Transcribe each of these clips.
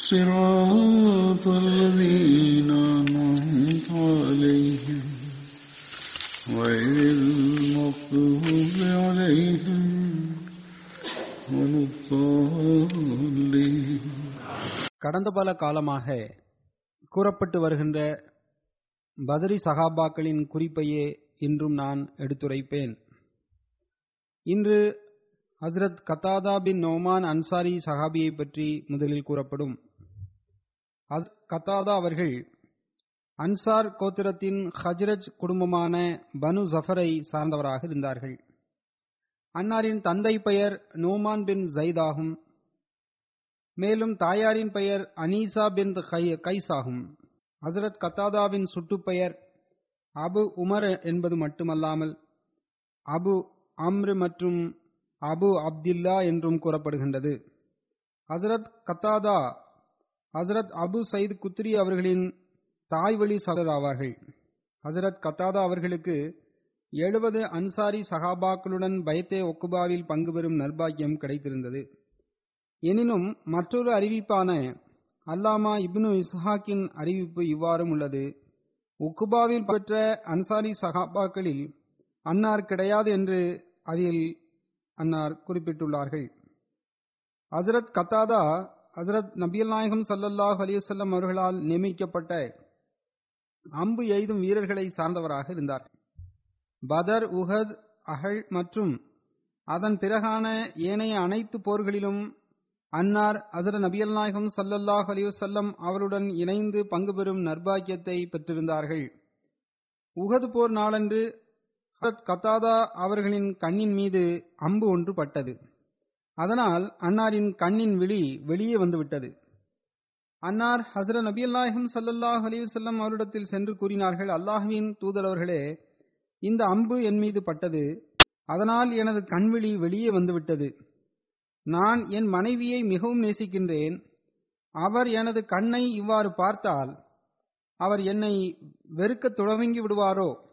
صراط الذين أنعمت عليهم غير المغضوب عليهم ولا الضالين கடந்த பல காலமாக கூறப்பட்டு வருகின்ற பதரி சகாபாக்களின் குறிப்பையே இன்றும் நான் எடுத்துரைப்பேன் இன்று ஹசரத் கத்தாதா பின் நோமான் அன்சாரி சஹாபியை பற்றி முதலில் கூறப்படும். கத்தாதா அவர்கள் அன்சார் கோத்திரத்தின் ஹஜ்ரஜ் குடும்பமான பனு ஜஃபரை சார்ந்தவராக இருந்தார்கள். அன்னாரின் தந்தை பெயர் நோமான் பின் ஜைதாகும் மேலும் தாயாரின் பெயர் அனீசா பின் கைசாகும் ஹசரத் கத்தாதாவின் சுட்டுப்பெயர் அபு உமர் என்பது மட்டுமல்லாமல் அபு அம்ரு மற்றும் அபு அப்துல்லா என்றும் கூறப்படுகின்றது. ஹசரத் கத்தாதா ஹசரத் அபு சயித் குத்ரி அவர்களின் தாய்வழி சகோதரர் ஆவார்கள். ஹசரத் கத்தாதா அவர்களுக்கு எழுபது அன்சாரி சகாபாக்களுடன் பயத்தே ஒக்குபாவில் பங்கு பெறும் நர்பாக்கியம் கிடைத்திருந்தது. எனினும் மற்றொரு அறிவிப்பான அல்லாமா இப்னு இஸ்ஹாக்கின் அறிவிப்பு இவ்வாறும் உள்ளது. உக்குபாவில் பெற்ற அன்சாரி சகாபாக்களில் அன்னார் கிடையாது என்று அதில் அன்னார் குறிப்பிட்டுள்ளார்கள். ஹசரத் கத்தாதா ஹசரத் நபியல் நாயகம் சல்லல்லாஹ் அலிவசல்லம் அவர்களால் நியமிக்கப்பட்ட அம்பு எய்தும் வீரர்களை சார்ந்தவராக இருந்தார். பதர் உஹத் அகழ் மற்றும் அதன் பிறகான ஏனைய அனைத்து போர்களிலும் அன்னார் அசர நபியல் நாயகம் சல்லல்லாஹ் அலிவசல்லம் அவருடன் இணைந்து பங்கு பெறும் நர்பாக்கியத்தை பெற்றிருந்தார்கள். உகது போர் நாளன்று ஹரத் கத்தாதா அவர்களின் கண்ணின் மீது அம்பு ஒன்று பட்டது அதனால் அன்னாரின் கண்ணின் விழி வெளியே வந்துவிட்டது. அன்னார் ஹசர நபி நாயகம் சல்லல்லாஹ் அலிவசல்லம் அவரிடத்தில் சென்று கூறினார்கள் அல்லாஹுவின் தூதரவர்களே இந்த அம்பு என் மீது பட்டது. அதனால் எனது கண்விழி வெளியே வந்துவிட்டது. நான் என் மனைவியை மிகவும் நேசிக்கின்றேன். அவர் எனது கண்ணை இவ்வாறு பார்த்தால் அவர் என்னை வெறுக்க தொடங்கி விடுவாரோ?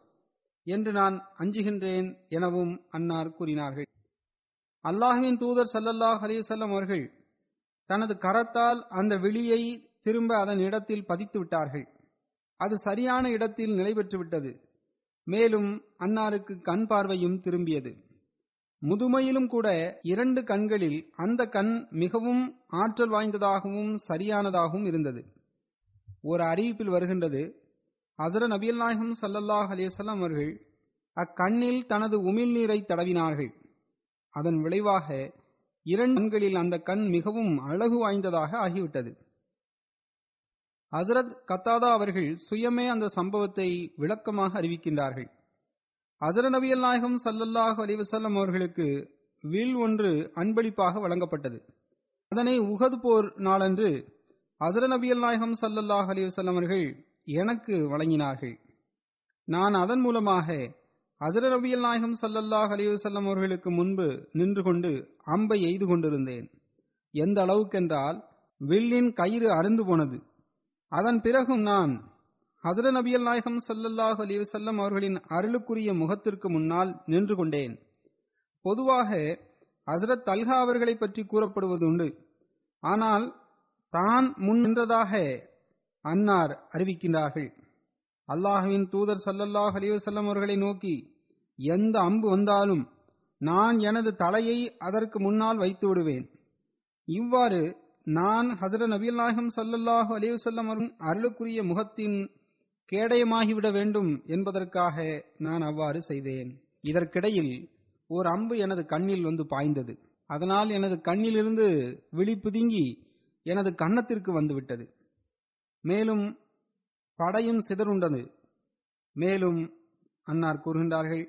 என்று நான் அஞ்சுகின்றேன் எனவும் அன்னார் கூறினார்கள். அல்லாஹுவின் தூதர் சல்லல்லாஹ் அலிசல்லம் அவர்கள் தனது கரத்தால் அந்த விழியை திரும்ப அதன் இடத்தில் பதித்து விட்டார்கள். அது சரியான இடத்தில் நிலை பெற்றுவிட்டது மேலும் அன்னாருக்கு கண் பார்வையும் திரும்பியது. முதுமையிலும் கூட இரண்டு கண்களில் அந்த கண் மிகவும் ஆற்றல் வாய்ந்ததாகவும் சரியானதாகவும் இருந்தது. ஒரு அறிவிப்பில் வருகின்றது ஹசர நபியல் நாயகம் சல்லல்லாஹ் அலிவசல்லாம் அவர்கள் அக்கண்ணில் தனது உமிழ்நீரை தடவினார்கள். அதன் விளைவாக இரண்டு கண்களில் அந்த கண் மிகவும் அழகு வாய்ந்ததாக ஆகிவிட்டது. ஹசரத் கத்தாதா அவர்கள் சுயமே அந்த சம்பவத்தை விளக்கமாக அறிவிக்கின்றார்கள். ஹசர நபியல் நாயகம் சல்லல்லாஹ் அலிவசல்லம் அவர்களுக்கு வில் ஒன்று அன்பளிப்பாக வழங்கப்பட்டது. அதனை உகது போர் நாளன்று ஹசர நபியல் நாயகம் சல்லல்லாஹ் அலிவசல்லம் அவர்கள் எனக்கு வழங்கினார்கள். நான் அதன் மூலமாக ஹசர ரபியல் நாயகம் சல்லல்லாஹ் அலிவசல்லம் அவர்களுக்கு முன்பு நின்று கொண்டு அம்பை எய்து கொண்டிருந்தேன். எந்த அளவுக்கென்றால் வில்லின் கயிறு அருந்து போனது. அதன் பிறகும் நான் ஹசர நபியல் நாயகம் சல்லல்லாஹ் அலிவசல்லம் அவர்களின் அருளுக்குரிய முகத்திற்கு முன்னால் நின்று கொண்டேன். பொதுவாக ஹசரத் தல்ஹா அவர்களை பற்றி கூறப்படுவதுண்டு. ஆனால் தான் முன் நின்றதாக அன்னார் அறிவிக்கின்றார்கள். அல்லாஹுவின் தூதர் சல்லல்லாஹ் அலிவசல்லம் அவர்களை நோக்கி எந்த அம்பு வந்தாலும் நான் எனது தலையை அதற்கு முன்னால் வைத்து விடுவேன். இவ்வாறு நான் ஹசர நபியல் நாயகம் அலிவசல்லம் அருளுக்குரிய முகத்தின் கேடயமாகிவிட வேண்டும் என்பதற்காக நான் அவ்வாறு செய்தேன். இதற்கிடையில் ஓர் அம்பு எனது கண்ணில் வந்து பாய்ந்தது. அதனால் எனது கண்ணிலிருந்து விழி புதுங்கி எனது கன்னத்திற்கு வந்துவிட்டது மேலும் படையும் சிதறுண்டது மேலும் அன்னார் கூறுகின்றார்கள்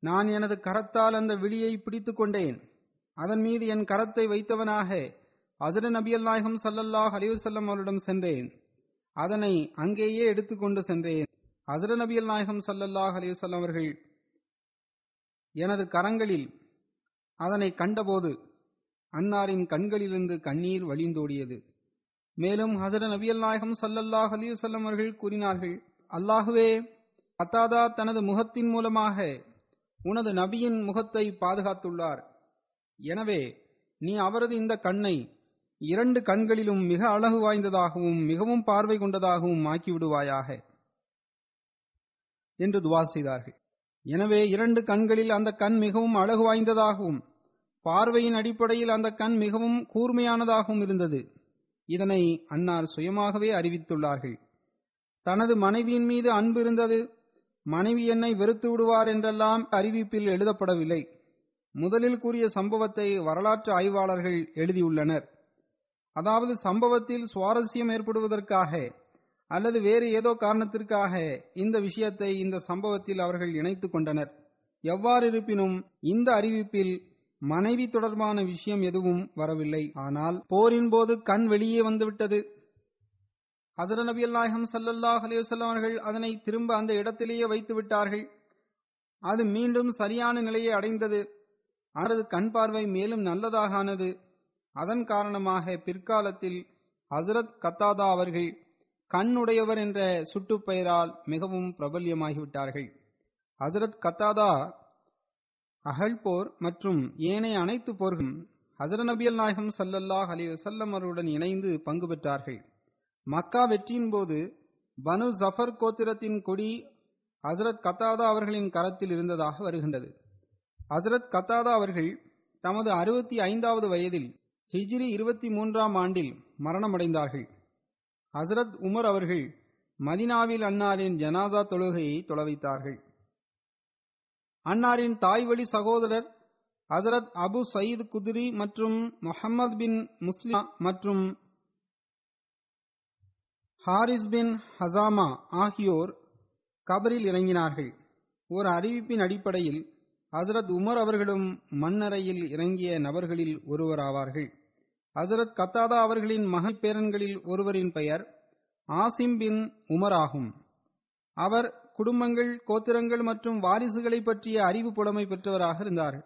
நான் எனது கரத்தால் அந்த விழியை பிடித்துக் கொண்டேன். அதன் மீது என் கரத்தை வைத்தவனாக அதிர நபியல் நாயகம் சல்லல்லாஹ் அலிவசல்லம் அவரிடம் சென்றேன். அதனை அங்கேயே எடுத்துக்கொண்டு சென்றேன். அதிர நபியல் நாயகம் சல்லல்லாஹ் அலிவசல்லம் அவர்கள் எனது கரங்களில் அதனை கண்டபோது அன்னாரின் கண்களிலிருந்து கண்ணீர் வழிந்தோடியது. மேலும் ஹசர நபியல் நாயகம் சல்லல்லாஹ் அலிவசல்லம் அவர்கள் கூறினார்கள் அல்லாஹுவே அத்தாதா தனது முகத்தின் மூலமாக உனது நபியின் முகத்தை பாதுகாத்துள்ளார். எனவே நீ அவரது இந்த கண்ணை இரண்டு கண்களிலும் மிக அழகு வாய்ந்ததாகவும் மிகவும் பார்வை கொண்டதாகவும் ஆக்கிவிடுவாயாக என்று துவா செய்தார்கள். எனவே இரண்டு கண்களில் அந்த கண் மிகவும் அழகு வாய்ந்ததாகவும் பார்வையின் அடிப்படையில் அந்த கண் மிகவும் கூர்மையானதாகவும் இருந்தது. இதனை அன்னார் சுயமாகவே அறிவித்துள்ளார்கள். தனது மனைவியின் மீது அன்பு இருந்தது. மனைவி என்னை வெறுத்து விடுவார் என்றெல்லாம் அறிவிப்பில் எழுதப்படவில்லை. முதலில் கூறிய சம்பவத்தை வரலாற்று ஆய்வாளர்கள் எழுதியுள்ளனர். அதாவது சம்பவத்தில் சுவாரஸ்யம் ஏற்படுவதற்காக அல்லது வேறு ஏதோ காரணத்திற்காக இந்த விஷயத்தை இந்த சம்பவத்தில் அவர்கள் இணைத்துக் கொண்டனர். எவ்வாறு இருப்பினும் இந்த அறிவிப்பில் மனைவி தொடர்பான விஷயம் எதுவும் வரவில்லை. ஆனால் போரின் போது கண் வெளியே வந்துவிட்டது. அதர நபி நாயகம் சல்லல்லாஹ் அலையுசல்லம் அவர்கள் அதனை திரும்ப அந்த இடத்திலேயே வைத்து விட்டார்கள். அது மீண்டும் சரியான நிலையை அடைந்தது. அவரது கண் பார்வை மேலும் நல்லதாக ஆனது. அதன் காரணமாக பிற்காலத்தில் ஹசரத் கத்தாதா அவர்கள் கண்ணுடையவர் என்ற சுட்டுப்பெயரால் மிகவும் பிரபல்யமாகிவிட்டார்கள். ஹசரத் கத்தாதா அகழ் போர் மற்றும் ஏனைய அனைத்து போர்களும் ஹசர நபியல் நாயகம் சல்லல்லாஹ் அலி வசல்லம் அவருடன் இணைந்து பங்கு பெற்றார்கள். மக்கா வெற்றியின் போது பனு ஜஃபர் கோத்திரத்தின் கொடி ஹசரத் கத்தாதா அவர்களின் கரத்தில் இருந்ததாக வருகின்றது. ஹசரத் கத்தாதா அவர்கள் தமது அறுபத்தி ஐந்தாவது வயதில் ஹிஜ்ரி இருபத்தி மூன்றாம் ஆண்டில் மரணமடைந்தார்கள். ஹசரத் உமர் அவர்கள் மதினாவில் அன்னாரின் ஜனாசா தொழுகையை தொலைவைத்தார்கள் அன்னாரின் தாய்வழி சகோதரர் ஹசரத் அபு சயீத் குதிரி மற்றும் முஹம்மது பின் முஸ்லிமா மற்றும் ஹாரிஸ் பின் ஹசாமா ஆகியோர் கபரில் இறங்கினார்கள். ஒரு அறிவிப்பின் அடிப்படையில் ஹசரத் உமர் அவர்களும் மண்ணறையில் இறங்கிய நபர்களில் ஒருவராவார்கள். ஹசரத் கத்தாதா அவர்களின் மகள் பேரன்களில் ஒருவரின் பெயர் ஆசிம் பின் உமர் ஆகும். அவர் குடும்பங்கள் கோத்திரங்கள் மற்றும் வாரிசுகளை பற்றிய அறிவு புலமை பெற்றவராக இருந்தார்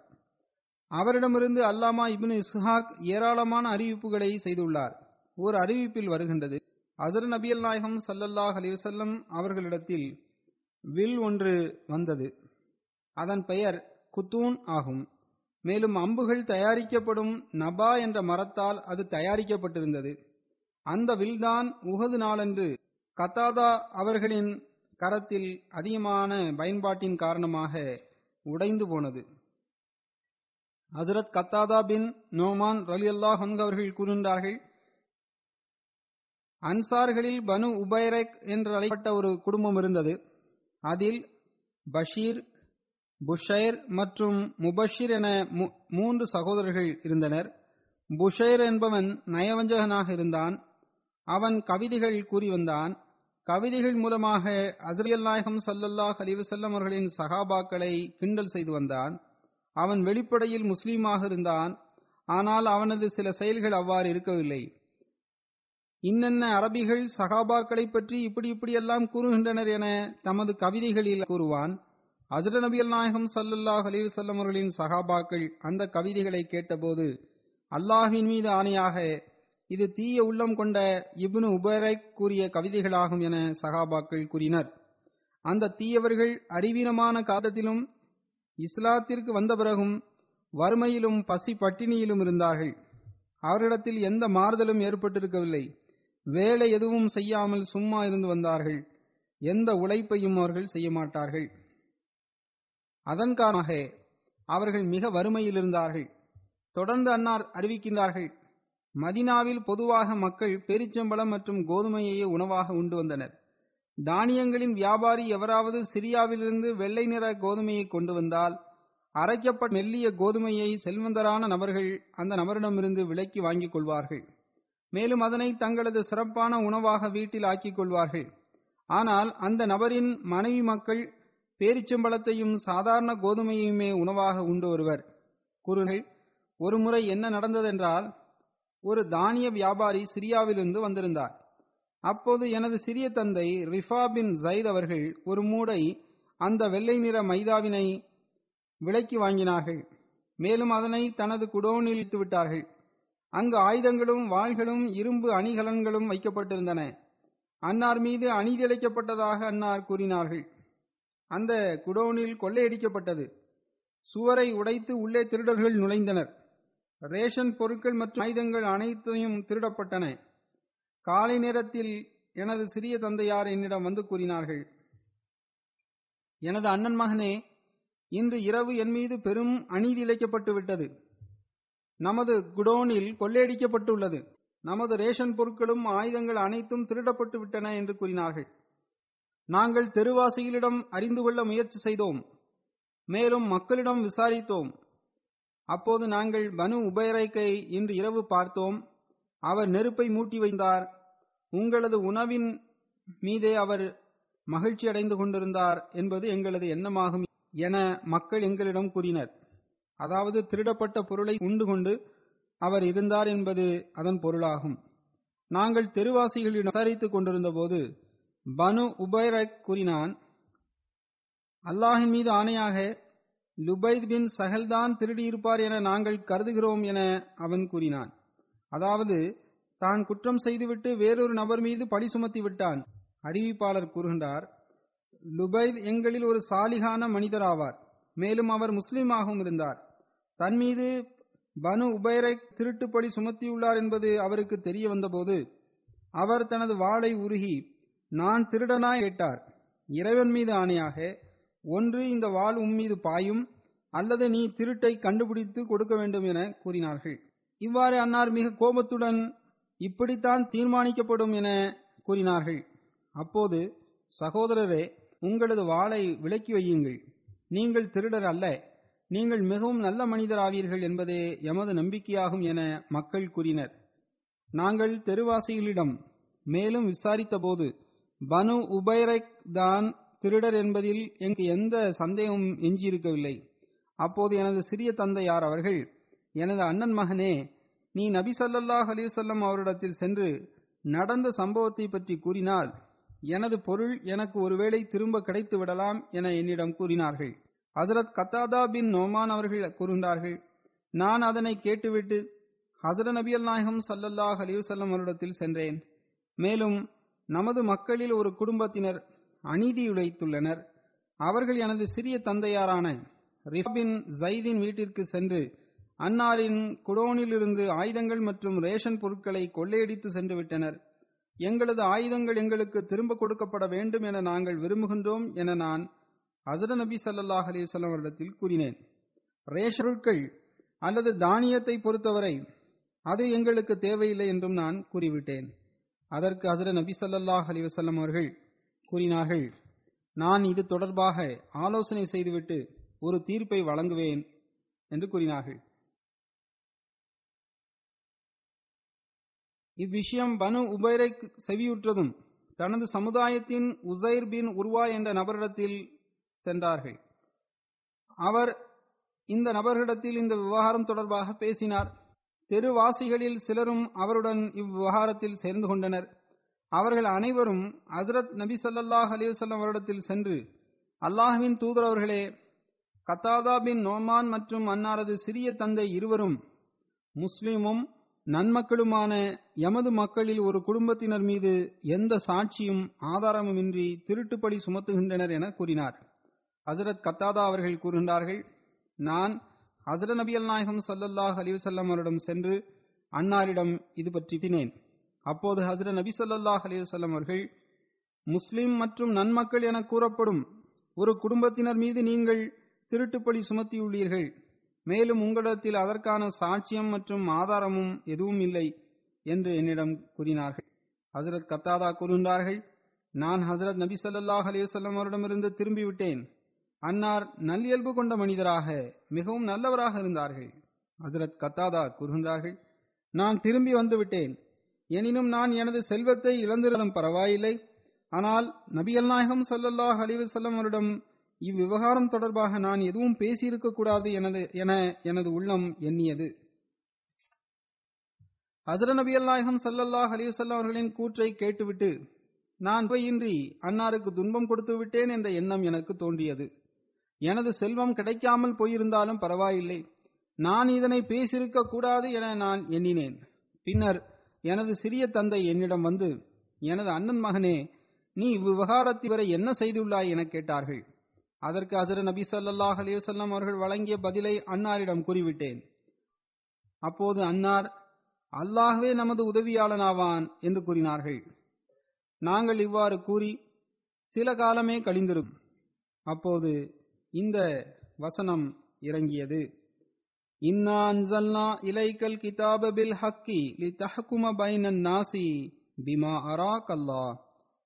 அவரிடமிருந்து அல்லாமா இப்னு இஸ்ஹாக் ஏராளமான அறிவிப்புகளை செய்துள்ளார். ஒரு அறிவிப்பில் வருகின்றது அதர் நபியல் நாயகம் சல்லல்லாஹ் அலிவசல்லம் அவர்களிடத்தில் வில் ஒன்று வந்தது. அதன் பெயர் குத்தூன் ஆகும். மேலும் அம்புகள் தயாரிக்கப்படும் நபா என்ற மரத்தால் அது தயாரிக்கப்பட்டிருந்தது. அந்த வில்தான் உகது நாளன்று கத்தாதா அவர்களின் கரத்தில் அதிகமான பயன்பாட்டின் காரணமாக உடைந்து போனது. ஹசரத் கத்தாதா பின் நோமான் ரலி அல்லாஹ் அவர்கள் கூறுகின்றார்கள் அன்சார்களில் பனு உபைரக் என்று அழைக்கப்பட்ட ஒரு குடும்பம் இருந்தது. அதில் பஷீர் புஷைர் மற்றும் முபஷிர் என மூன்று சகோதரர்கள் இருந்தனர். புஷைர் என்பவன் நயவஞ்சகனாக இருந்தான். அவன் கவிதைகள் கூறி வந்தான். கவிதைகள் மூலமாக அசரியல் நாயகம் சல்லல்லாஹ் அலிவசல்லம் அவர்களின் சகாபாக்களை கிண்டல் செய்து வந்தான். அவன் வெளிப்படையில் முஸ்லீமாக இருந்தான். ஆனால் அவனது சில செயல்கள் அவ்வாறு இருக்கவில்லை. இன்னென்ன அரபிகள் சகாபாக்களை பற்றி இப்படி இப்படியெல்லாம் கூறுகின்றனர் என தமது கவிதைகளில் கூறுவான். அசர நபியல் நாயகம் சல்லல்லாஹ் அலிவசல்லம் அவர்களின் சகாபாக்கள் அந்த கவிதைகளை கேட்டபோது அல்லாஹின் மீது ஆணையாக இது தீய உள்ளம் கொண்ட இப்னு உபரை கூறிய கவிதைகளாகும் என சகாபாக்கள் கூறினர். அந்த தீயவர்கள் அறிவீனமான காலத்திலும் இஸ்லாத்திற்கு வந்த பிறகும் வறுமையிலும் பசி பட்டினியிலும் இருந்தார்கள். அவரிடத்தில் எந்த மாறுதலும் ஏற்பட்டிருக்கவில்லை. வேலை எதுவும் செய்யாமல் சும்மா இருந்து வந்தார்கள். எந்த உழைப்பையும் அவர்கள் செய்ய மாட்டார்கள். அதன் காரணமாக அவர்கள் மிக வறுமையில் இருந்தார்கள். தொடர்ந்து அன்னார் அறிவிக்கின்றார்கள். மதினாவில் பொதுவாக மக்கள் பேரிச்சம்பழம் மற்றும் கோதுமையையே உணவாக உண்டு வந்தனர். தானியங்களின் வியாபாரி எவராவது சிரியாவிலிருந்து வெள்ளை நிற கோதுமையை கொண்டு வந்தால் அரைக்கப்பட்ட மெல்லிய கோதுமையை செல்வந்தரான நபர்கள் அந்த நபரிடமிருந்து விலைக்கு வாங்கிக் கொள்வார்கள். மேலும் அதனை தங்களது சிறப்பான உணவாக வீட்டில் ஆக்கிக் கொள்வார்கள். ஆனால் அந்த நபரின் மனைவி மக்கள் பேரிச்சம்பளத்தையும் சாதாரண கோதுமையுமே உணவாக உண்டு வருவர் குறுகள் ஒருமுறை என்ன நடந்ததென்றால் ஒரு தானிய வியாபாரி சிரியாவிலிருந்து வந்திருந்தார். அப்போது எனது சிறிய தந்தை ரிஃபா பின் ஜயித் அவர்கள் ஒரு மூடை அந்த வெள்ளை நிற மைதாவினை விலைக்கு வாங்கினார்கள். மேலும் அதனை தனது குடோனில் இழுத்து விட்டார்கள். அங்கு ஆயுதங்களும் வாள்களும் இரும்பு அணிகலன்களும் வைக்கப்பட்டிருந்தன. அன்னார் மீது அநீதிழைக்கப்பட்டதாக அன்னார் கூறினார்கள். அந்த குடோனில் கொள்ளையடிக்கப்பட்டது. சுவரை உடைத்து உள்ளே திருடர்கள் நுழைந்தனர். ரேஷன் பொருட்கள் மற்றும் ஆயுதங்கள் அனைத்தையும் திருடப்பட்டன. காலை நேரத்தில் எனது சிறிய தந்தையார் என்னிடம் வந்து கூறினார்கள் எனது அண்ணன் மகனே இன்று இரவு என் மீது பெரும் அநீதி இழைக்கப்பட்டு விட்டது. நமது குடோனில் கொள்ளையடிக்கப்பட்டுள்ளது. நமது ரேஷன் பொருட்களும் ஆயுதங்கள் அனைத்தும் திருடப்பட்டு விட்டன என்று கூறினார்கள். நாங்கள் தெருவாசிகளிடம் அறிந்து கொள்ள முயற்சி செய்தோம். மேலும் மக்களிடம் விசாரித்தோம். அப்போது நாங்கள் பனு உபயரைக்கை இன்று இரவு பார்த்தோம். அவர் நெருப்பை மூட்டி வைத்தார். உங்களது உணவின் மீதே அவர் மகிழ்ச்சி அடைந்து கொண்டிருந்தார் என்பது எங்களது எண்ணமாகும் என மக்கள் எங்களிடம் கூறினர். அதாவது திருடப்பட்ட பொருளை உண்டு கொண்டு அவர் இருந்தார் என்பது அதன் பொருளாகும். நாங்கள் தெருவாசிகளிடம் விசாரித்துக் கொண்டிருந்த போது பனு உபைரக் கூறினான் அல்லாஹின் மீது ஆணையாக லுபைத் பின் சஹல்தான் திருடியிருப்பார் என நாங்கள் கருதுகிறோம் என அவன் கூறினான். அதாவது தான் குற்றம் செய்துவிட்டு வேறொரு நபர் மீது பழி சுமத்தி விட்டான். அறிவிப்பாளர் கூறுகின்றார் லுபைத் எங்களில் ஒரு சாலிகான மனிதராவார். மேலும் அவர் முஸ்லீமாகவும் இருந்தார். தன் மீது பனு உபைரை திருட்டுப்படி சுமத்தியுள்ளார் என்பது அவருக்கு தெரிய வந்தபோது அவர் தனது வாளை உருகி நான் திருடனா? கேட்டார். இறைவன் மீது ஆணையாக ஒன்று இந்த வாள் உம்மீது பாயும் அல்லது நீ திருட்டை கண்டுபிடித்து கொடுக்க வேண்டும் என கூறினார்கள். இவ்வாறு அன்னார் மிக கோபத்துடன் இப்படித்தான் தீர்மானிக்கப்படும் என கூறினார்கள். அப்போது சகோதரரே உங்களது வாளை விலக்கி வையுங்கள். நீங்கள் திருடர் அல்ல நீங்கள் மிகவும் நல்ல மனிதராவீர்கள் என்பதே எமது நம்பிக்கையாகும் என மக்கள் கூறினர். நாங்கள் தெருவாசிகளிடம் மேலும் விசாரித்தபோது பனு உபைரக் தான் திருடர் என்பதில் எனக்கு எந்த சந்தேகமும் எஞ்சியிருக்கவில்லை. அப்போது எனது சிறிய தந்தையார் அவர்கள்? எனது அண்ணன் மகனே நீ நபி ஸல்லல்லாஹு அலைஹி அவரிடத்தில் சென்று நடந்த சம்பவத்தை பற்றி கூறினால் எனது பொருள் எனக்கு ஒருவேளை திரும்ப கிடைத்து விடலாம் என என்னிடம் கூறினார்கள். ஹசரத் கத்தாதா பின் நோமான் அவர்கள் கூறுகின்றார்கள் நான் அதனை கேட்டுவிட்டு ஹசர நபியல் நாயகம் சல்லல்லாஹ் அலிவசல்லம் அவரிடத்தில் சென்றேன். மேலும் நமது மக்களில் ஒரு குடும்பத்தினர் அநீதி உழைத்துள்ளனர். அவர்கள் எனது சிறிய தந்தையாரான ரிஃபின் ஜைதின் வீட்டிற்கு சென்று அன்னாரின் குடோனிலிருந்து ஆயுதங்கள் மற்றும் ரேஷன் பொருட்களை கொள்ளையடித்து சென்று விட்டனர். எங்களது ஆயுதங்கள் எங்களுக்கு திரும்ப கொடுக்கப்பட வேண்டும் என நாங்கள் விரும்புகின்றோம் என நான் அசர நபி சல்லாஹ் அலிசல்லாம் அவரிடத்தில் கூறினேன். ரேஷன் பொருட்கள் அல்லது தானியத்தை பொறுத்தவரை அது எங்களுக்கு தேவையில்லை என்றும் நான் கூறிவிட்டேன். அதற்கு அசர நபி சல்லாஹ் அலிவசல்லம் அவர்கள் கூறினார்கள் நான் இது தொடர்பாக ஆலோசனை செய்துவிட்டு ஒரு தீர்ப்பை வழங்குவேன் என்று கூறினார்கள். இவ்விஷயம் பனு உபைரை செவியுற்றதும் தனது சமுதாயத்தின் உசைர் பின் உருவா என்ற நபரிடத்தில் சென்றார்கள். அவர் இந்த நபர்களிடத்தில் இந்த விவகாரம் தொடர்பாக பேசினார். தெருவாசிகளில் சிலரும் அவருடன் இவ்விவகாரத்தில் சேர்ந்து கொண்டனர். அவர்கள் அனைவரும் ஹசரத் நபி சல்லாஹ் அலிவசல்லம் வருடத்தில் சென்று அல்லாஹ்வின் தூதர் அவர்களே கத்தாதா பின் நோமான் மற்றும் அன்னாரது சிறிய தந்தை இருவரும் முஸ்லீமும் நன்மக்களுமான எமது மக்களில் ஒரு குடும்பத்தினர் மீது எந்த சாட்சியும் ஆதாரமுமின்றி திருட்டுப்படி சுமத்துகின்றனர் என கூறினார். ஹசரத் கத்தாதா அவர்கள் கூறுகின்றார்கள் நான் ஹசரத் நபியல் நாயகம் சல்லல்லாஹ் அலிவசல்லம் அவரிடம் சென்று அன்னாரிடம் இது பற்றி தினேன் அப்போது ஹசரத் நபி சொல்லாஹ் அலிவசல்லம் அவர்கள் முஸ்லிம் மற்றும் நன்மக்கள் என கூறப்படும் ஒரு குடும்பத்தினர் மீது நீங்கள் திருட்டுப்படி சுமத்தியுள்ளீர்கள். மேலும் உங்களிடத்தில் அதற்கான சாட்சியம் மற்றும் ஆதாரமும் எதுவும் இல்லை என்று என்னிடம் கூறினார்கள். ஹசரத் கத்தாதா கூறுகின்றார்கள் நான் ஹசரத் நபி ஸல்லல்லாஹு அலிவசல்லம் அவரிடமிருந்து திரும்பிவிட்டேன். அன்னார் நல்லியல்பு கொண்ட மனிதராக மிகவும் நல்லவராக இருந்தார்கள். ஹசரத் கத்தாதா கூறுகின்றார்கள் நான் திரும்பி வந்துவிட்டேன். எனினும் நான் எனது செல்வத்தை இழந்திருந்தாலும் பரவாயில்லை. ஆனால் நபியல் நாயகம் ஸல்லல்லாஹு அலிவசல்லம் அவரிடம் இவ்விவகாரம் தொடர்பாக நான் எதுவும் பேசியிருக்க கூடாது எனது என எனது உள்ளம் எண்ணியது. ஹசர நபியல் நாயகம் சல்லல்லாஹ் அலிவசல்லம் அவர்களின் கூற்றை கேட்டுவிட்டு நான் இன்றி அன்னாருக்கு துன்பம் கொடுத்து விட்டேன் என்ற எண்ணம் எனக்கு தோன்றியது. எனது செல்வம் கிடைக்காமல் போயிருந்தாலும் பரவாயில்லை. நான் இதனை பேசியிருக்க கூடாது என நான் எண்ணினேன். பின்னர் எனது சிறிய தந்தை என்னிடம் வந்து எனது அண்ணன் மகனே நீ இவ்விவகாரத்தை வரை என்ன செய்துள்ளாய்? என கேட்டார்கள். அதற்கு அசர நபி ஸல்லல்லாஹு அலிவசல்லாம் அவர்கள் வழங்கிய பதிலை அன்னாரிடம் கூறிவிட்டேன். அப்போது அன்னார் அல்லாஹ்வே நமது உதவியாளனாவான் என்று கூறினார்கள். நாங்கள் இவ்வாறு கூறி சில காலமே கழிந்திரும் அப்போது இந்த வசனம் இறங்கியது. இன்னா அன்சல்னா இலைக்கல் கிதாப பில் ஹக்கி லி தஹ்கும பைனன் நாசி பிமா அரா கல்லா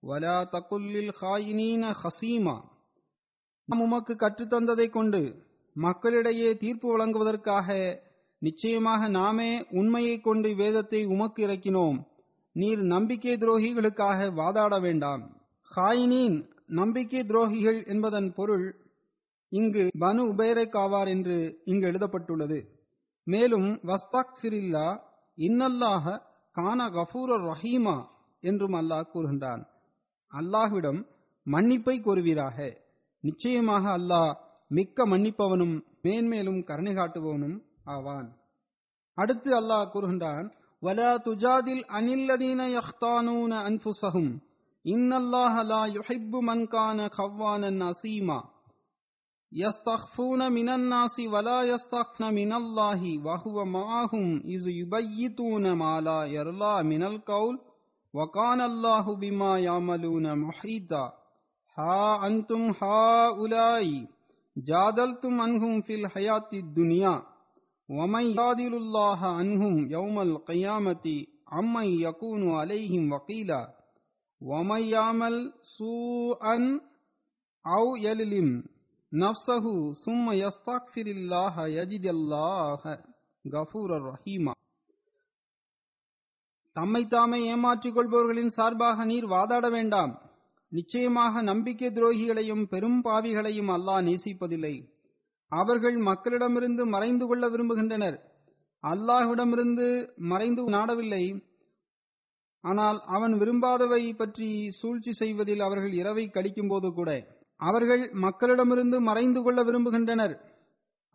வலா தகுல்லில் ஹாயினீன ஹசீமா. நாம் உமக்கு கற்றுத்தந்ததை கொண்டு மக்களிடையே தீர்ப்பு வழங்குவதற்காக நிச்சயமாக நாமே உண்மையை கொண்டு வேதத்தை உமக்கு இறக்கினோம். நீர் நம்பிக்கை துரோகிகளுக்காக வாதாட வேண்டாம். ஹாயினீன் நம்பிக்கை துரோகிகள் என்பதன் பொருள் இங்கு பனு உபேரக் ஆவார் என்று இங்கு எழுதப்பட்டுள்ளது மேலும் வஸ்தாக்ஃபிரில்லா இன்னல்லாஹ கான கஃபூர ரஹீமா என்றும் அல்லாஹ் கூறுகின்றான் அல்லாஹ்விடம் மன்னிப்பை கோருவீராக நிச்சயமாக அல்லாஹ் மிக்க மன்னிப்பவனும் மேன்மேலும் கருணை காட்டுபவனும் ஆவான் அடுத்து அல்லாஹ் கூறுகின்றான் ولا تجادل عن الذين يختانون أنفسهم إن الله لا يحب من كان خوانا نسيما يستخفون من الناس ولا يستخفون من الله وهو معهم إذ يبيتون ما لا يرضى من القول وكان الله بما يعملون محيطا. ها أنتم هؤلاء جادلتم عنهم في الحياة الدنيا ومن يجادل الله عنهم يوم القيامة عمن يكون عليهم وقيلا ومن يعمل سوءا أو يللم. நப்சஹு சும்ம யஸ்தாக்ஃபிரில்லாஹ யஜிதல்லாஹ கஃபூரர் ரஹீமா தம்மை தாமே ஏமாற்றிக் கொள்பவர்களின் சார்பாக நீர் வாதாட வேண்டாம். நிச்சயமாக நம்பிக்கை துரோகிகளையும் பெரும் பாவிகளையும் அல்லாஹ் நேசிப்பதில்லை. அவர்கள் மக்களிடமிருந்து மறைந்து கொள்ள விரும்புகின்றனர். அல்லாஹ்விடமிருந்து மறைந்து நாடவில்லை. ஆனால் அவன் விரும்பாதவை பற்றி சூழ்ச்சி செய்வதில் அவர்கள் இரவை கழிக்கும் போது கூட. அவர்கள் மக்களிடமிருந்து மறைந்து கொள்ள விரும்புகின்றனர்.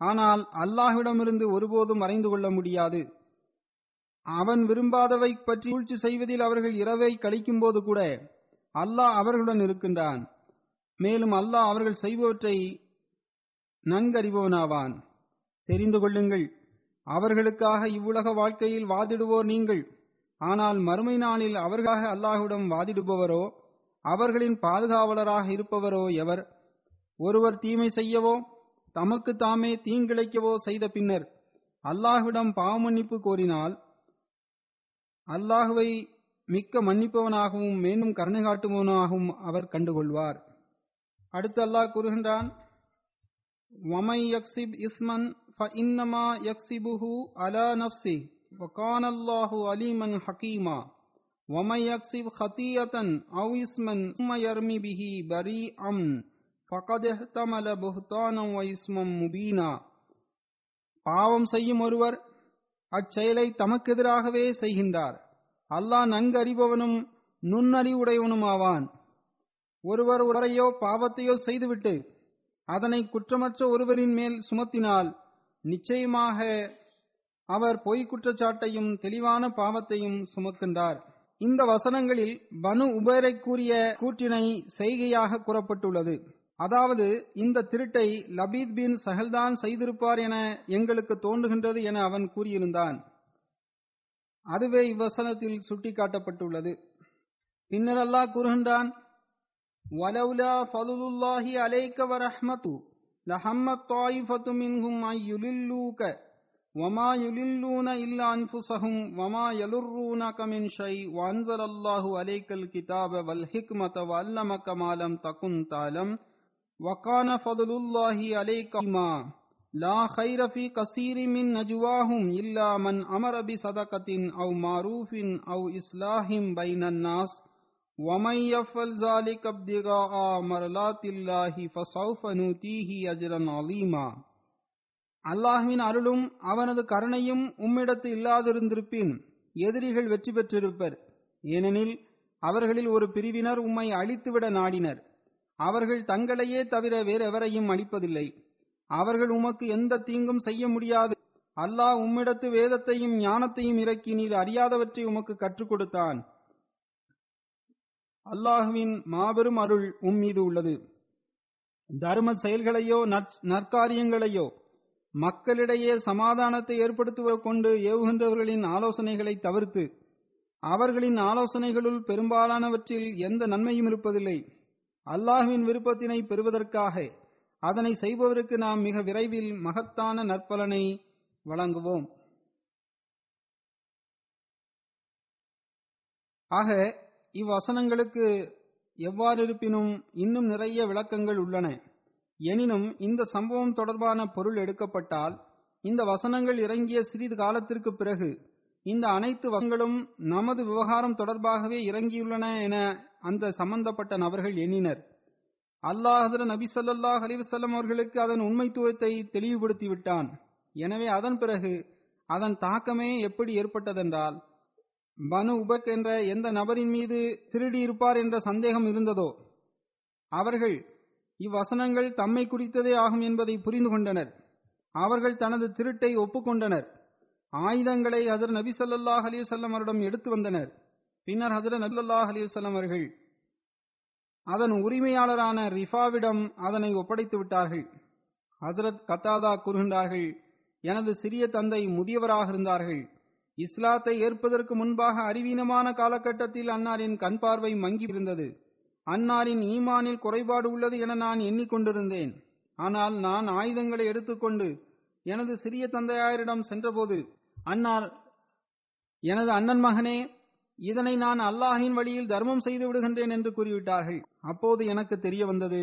ஆனால் அல்லாஹ்விடமிருந்து ஒருபோதும் மறைந்து கொள்ள முடியாது. அவன் விரும்பாதவை பற்றி சூழ்ச்சி செய்வதில் அவர்கள் இரவை கழிக்கும் போது கூட அல்லாஹ் அவர்களுடன் இருக்கின்றான். மேலும் அல்லாஹ் அவர்கள் செய்பவற்றை நன்கறிபவனாவான். தெரிந்து கொள்ளுங்கள் அவர்களுக்காக இவ்வுலக வாழ்க்கையில் வாதிடுவோர் நீங்கள். ஆனால் மறுமை நாளில் அவர்களாக அல்லாஹுடன் வாதிடுபவரோ அவர்களின் பாதுகாவலராக இருப்பவரோ எவர்? ஒருவர் தீமை செய்யவோ தமக்கு தாமே தீங்கிழைக்கவோ செய்த பின்னர் அல்லாஹ்விடம் பாவ மன்னிப்பு கோரினால் அல்லாஹுவை மிக்க மன்னிப்பவனாகவும் மேலும் கருணை காட்டுபவனாகவும் அவர் கண்டுகொள்வார். அடுத்து அல்லாஹ் கூறுகின்றான் வமை யக்சிப் இஸ்மன் ஃப இன்னமா யக்சிபுஹு அலா நஃப்சி வகானல்லாஹு அலீமன் ஹக்கீமா ومن يكسب خطيئة أو إثما ثم يرمي به بريئا فقد احتمل بهتانا وإثما مبينا பாவம் செய்யும் ஒருவர் அச்செயலை தமக்கெதிராகவே செய்கின்றார் அல்லாஹ் நன்கு அறிபவனும் நுண்ணறிவுடையவனும் ஆவான் ஒருவர் ஒருவரையோ பாவத்தையோ செய்துவிட்டு அதனை குற்றமற்ற ஒருவரின் மேல் சுமத்தினால் நிச்சயமாக அவர் பொய் குற்றச்சாட்டையும் தெளிவான பாவத்தையும் சுமக்கின்றார் இந்த வசனங்களில் பனு உபேரை கூறிய கூற்றினை செய்கையாக கூறப்பட்டுள்ளது. அதாவது இந்த திருட்டை லபீத் பின் சஹல்தான் செய்திருப்பார் என எங்களுக்கு தோன்றுகின்றது என அவன் கூறியிருந்தான். அதுவே இவ்வசனத்தில் சுட்டிக்காட்டப்பட்டுள்ளது. பின்னர் அல்லாஹ் கூறுகின்றான் வலவுலா ஃபதுலுல்லாஹி அலைக்க வரஹ்மது லஹம்மத் தாயிஃபத்து மின்ஹும் ஐ وما يللون إلا أنفسهم وما يلرونك من شيء وأنزل الله عليك الكتاب والحكمة وعلمك ما لم تكن تعلم وكان فضل الله عليك ما لا خير في كثير من نجواهم إلا من أمر بصدقة أو معروف أو إصلاح بين الناس ومن يفعل ذلك ابتغاء مرضات الله فسوف نؤتيه أجرا عظيما அல்லாஹுவின் அருளும் அவனது கருணையும் உம்மிடத்து இல்லாதிருந்திருப்பின் எதிரிகள் வெற்றி பெற்றிருப்பர். ஏனெனில் அவர்களில் ஒரு பிரிவினர் உம்மை அழித்துவிட நாடினர். அவர்கள் தங்களையே தவிர வேறெவரையும் அழிப்பதில்லை. அவர்கள் உமக்கு எந்த தீங்கும் செய்ய முடியாது. அல்லாஹ் உம்மிடத்து வேதத்தையும் ஞானத்தையும் இறக்கி நீர் அறியாதவற்றை உமக்கு கற்றுக் கொடுத்தான். அல்லாஹுவின் மாபெரும் அருள் உம் மீது உள்ளது. தர்ம செயல்களையோ நற்காரியங்களையோ மக்களிடையே சமாதானத்தை ஏற்படுத்துவ கொண்டு ஏவுகின்றவர்களின் ஆலோசனைகளை தவிர்த்து அவர்களின் ஆலோசனைகளுள் பெரும்பாலானவற்றில் எந்த நன்மையும் இருப்பதில்லை. அல்லாஹுவின் விருப்பத்தினை பெறுவதற்காக அதனை செய்பவருக்கு நாம் மிக விரைவில் மகத்தான நற்பலனை வழங்குவோம். ஆக இவ்வசனங்களுக்கு எவ்வாறு இருப்பினும் இன்னும் நிறைய விளக்கங்கள் உள்ளன. எனினும் இந்த சம்பவம் தொடர்பான பொருள் எடுக்கப்பட்டால் இந்த வசனங்கள் இறங்கிய சிறிது காலத்திற்கு பிறகு இந்த அனைத்து வசங்களும் நமது விவகாரம் தொடர்பாகவே இறங்கியுள்ளன என அந்த சம்பந்தப்பட்ட நபர்கள் எண்ணினர். அல்லாஹ் நபி சொல்லாஹ் அலிவசல்லம் அவர்களுக்கு அதன் உண்மைத்துவத்தை தெளிவுபடுத்தி விட்டான் எனவே அதன் பிறகு அதன் தாக்கமே எப்படி ஏற்பட்டதென்றால் பனு உபக் என்ற எந்த நபரின் மீது திருடி இருப்பார் என்ற சந்தேகம் இருந்ததோ அவர்கள் இவ்வசனங்கள் தம்மை குறித்ததே ஆகும் என்பதை புரிந்து கொண்டனர். அவர்கள் தனது திருட்டை ஒப்புக்கொண்டனர். ஆயுதங்களை ஹசர் நபி சல்லாஹ் அலிவசல்லம் அவரிடம் எடுத்து வந்தனர். பின்னர் ஹசர நபிசல்லாஹ் அலிவசல்லம் அவர்கள் அதன் உரிமையாளரான ரிஃபாவிடம் அதனை ஒப்படைத்து விட்டார்கள். ஹசரத் கத்தாதா கூறுகின்றார்கள் எனது சிறிய தந்தை முதியவராக இருந்தார்கள். இஸ்லாத்தை ஏற்பதற்கு முன்பாக அறிவீனமான காலகட்டத்தில் அன்னாரின் கண் பார்வை மங்கி இருந்தது. அன்னாரின் ஈமானில் குறைபாடு உள்ளது என நான் எண்ணிக்கொண்டிருந்தேன். ஆனால் நான் ஆயுதங்களை எடுத்துக்கொண்டு எனது சிறிய தந்தையாரிடம் சென்றபோது அன்னார் எனது அண்ணன் மகனே இதனை நான் அல்லாஹின் வழியில் தர்மம் செய்து விடுகின்றேன் என்று கூறிவிட்டார்கள். அப்போது எனக்கு தெரிய வந்தது